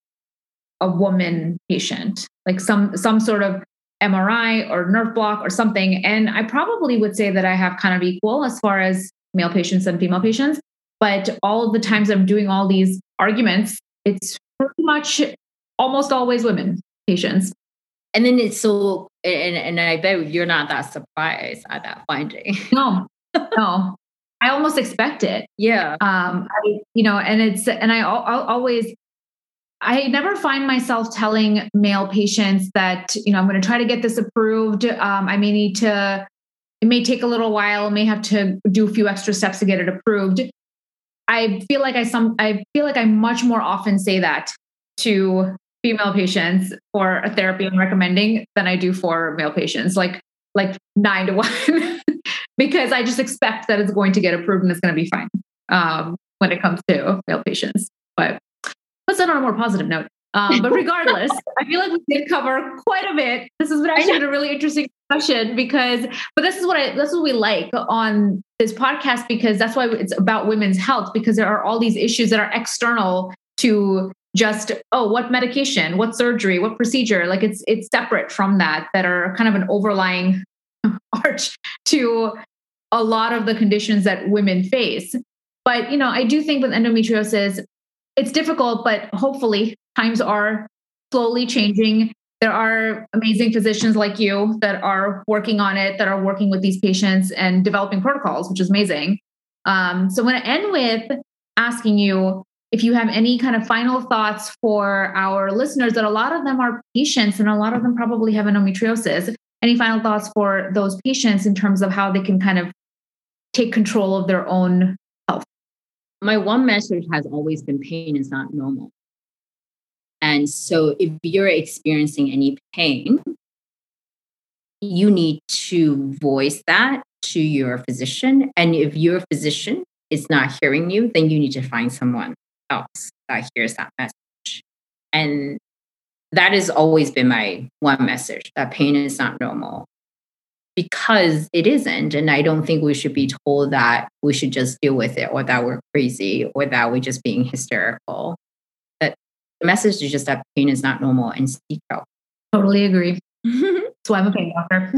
a woman patient, like some some sort of MRI or nerve block or something. And I probably would say that I have kind of equal as far as male patients and female patients. But all of the times I'm doing all these arguments, it's pretty much almost always women patients. And then it's so, and, and I bet you're not that surprised at that finding. [LAUGHS] No, no. I almost expect it. Yeah. Um, I, you know, and it's, and I, I'll always, I never find myself telling male patients that, you know, I'm going to try to get this approved. Um, I may need to, it may take a little while, I may have to do a few extra steps to get it approved. I feel like I some I feel like I much more often say that to female patients for a therapy I'm recommending than I do for male patients, like like nine to one, [LAUGHS] because I just expect that it's going to get approved and it's going to be fine um, when it comes to male patients. But let's end on a more positive note. Um, but regardless, [LAUGHS] I feel like we did cover quite a bit. This has been actually been a really interesting discussion because, but this is what I, this is what we like on this podcast because that's why it's about women's health because there are all these issues that are external to just oh what medication what surgery what procedure? Like it's it's separate from that that are kind of an overlying [LAUGHS] arch to a lot of the conditions that women face. But you know i do think with endometriosis it's difficult but hopefully times are slowly changing. There are amazing physicians like you that are working on it that are working with these patients and developing protocols which is amazing. Um, so i'm going to end with asking you if you have any kind of final thoughts for our listeners that a lot of them are patients and a lot of them probably have endometriosis any final thoughts for those patients in terms of how they can kind of take control of their own health? My one message has always been pain is not normal. And so if you're experiencing any pain you need to voice that to your physician. And if your physician is not hearing you then you need to find someone else that hears that message. And that has always been my one message that pain is not normal because it isn't. And I don't think we should be told that we should just deal with it or that we're crazy or that we're just being hysterical. That the message is just that pain is not normal and seek help. Totally agree. [LAUGHS] so I'm a pain doctor. [LAUGHS]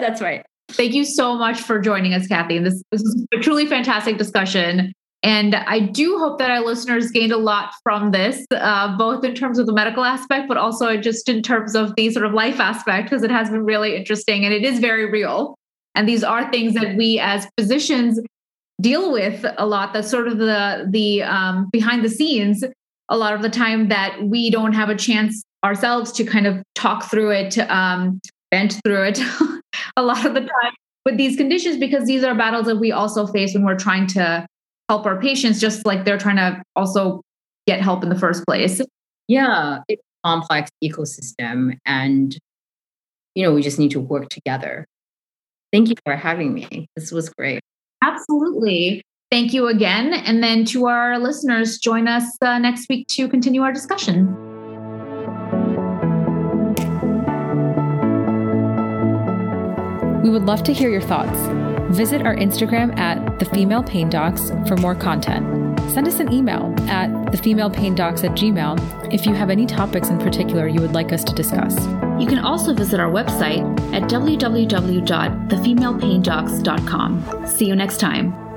That's right. Thank you so much for joining us, Kathy. And this, this is a truly fantastic discussion. And I do hope that our listeners gained a lot from this, uh, both in terms of the medical aspect, but also just in terms of the sort of life aspect, because it has been really interesting and it is very real. And these are things that we as physicians deal with a lot. That's sort of the the um, behind the scenes. A lot of the time that we don't have a chance ourselves to kind of talk through it, um, vent through it. [LAUGHS] a lot of the time with these conditions, because these are battles that we also face when we're trying to help our patients just like they're trying to also get help in the first place. Yeah it's a complex ecosystem and you know we just need to work together. Thank you for having me. This was great. Absolutely. Thank you again. And then to our listeners join us uh, next week to continue our discussion. We would love to hear your thoughts Visit our Instagram at The Female Pain Docs for more content. Send us an email at thefemalepaindocs at gmail if you have any topics in particular you would like us to discuss. You can also visit our website at www.thefemalepaindocs.com. See you next time.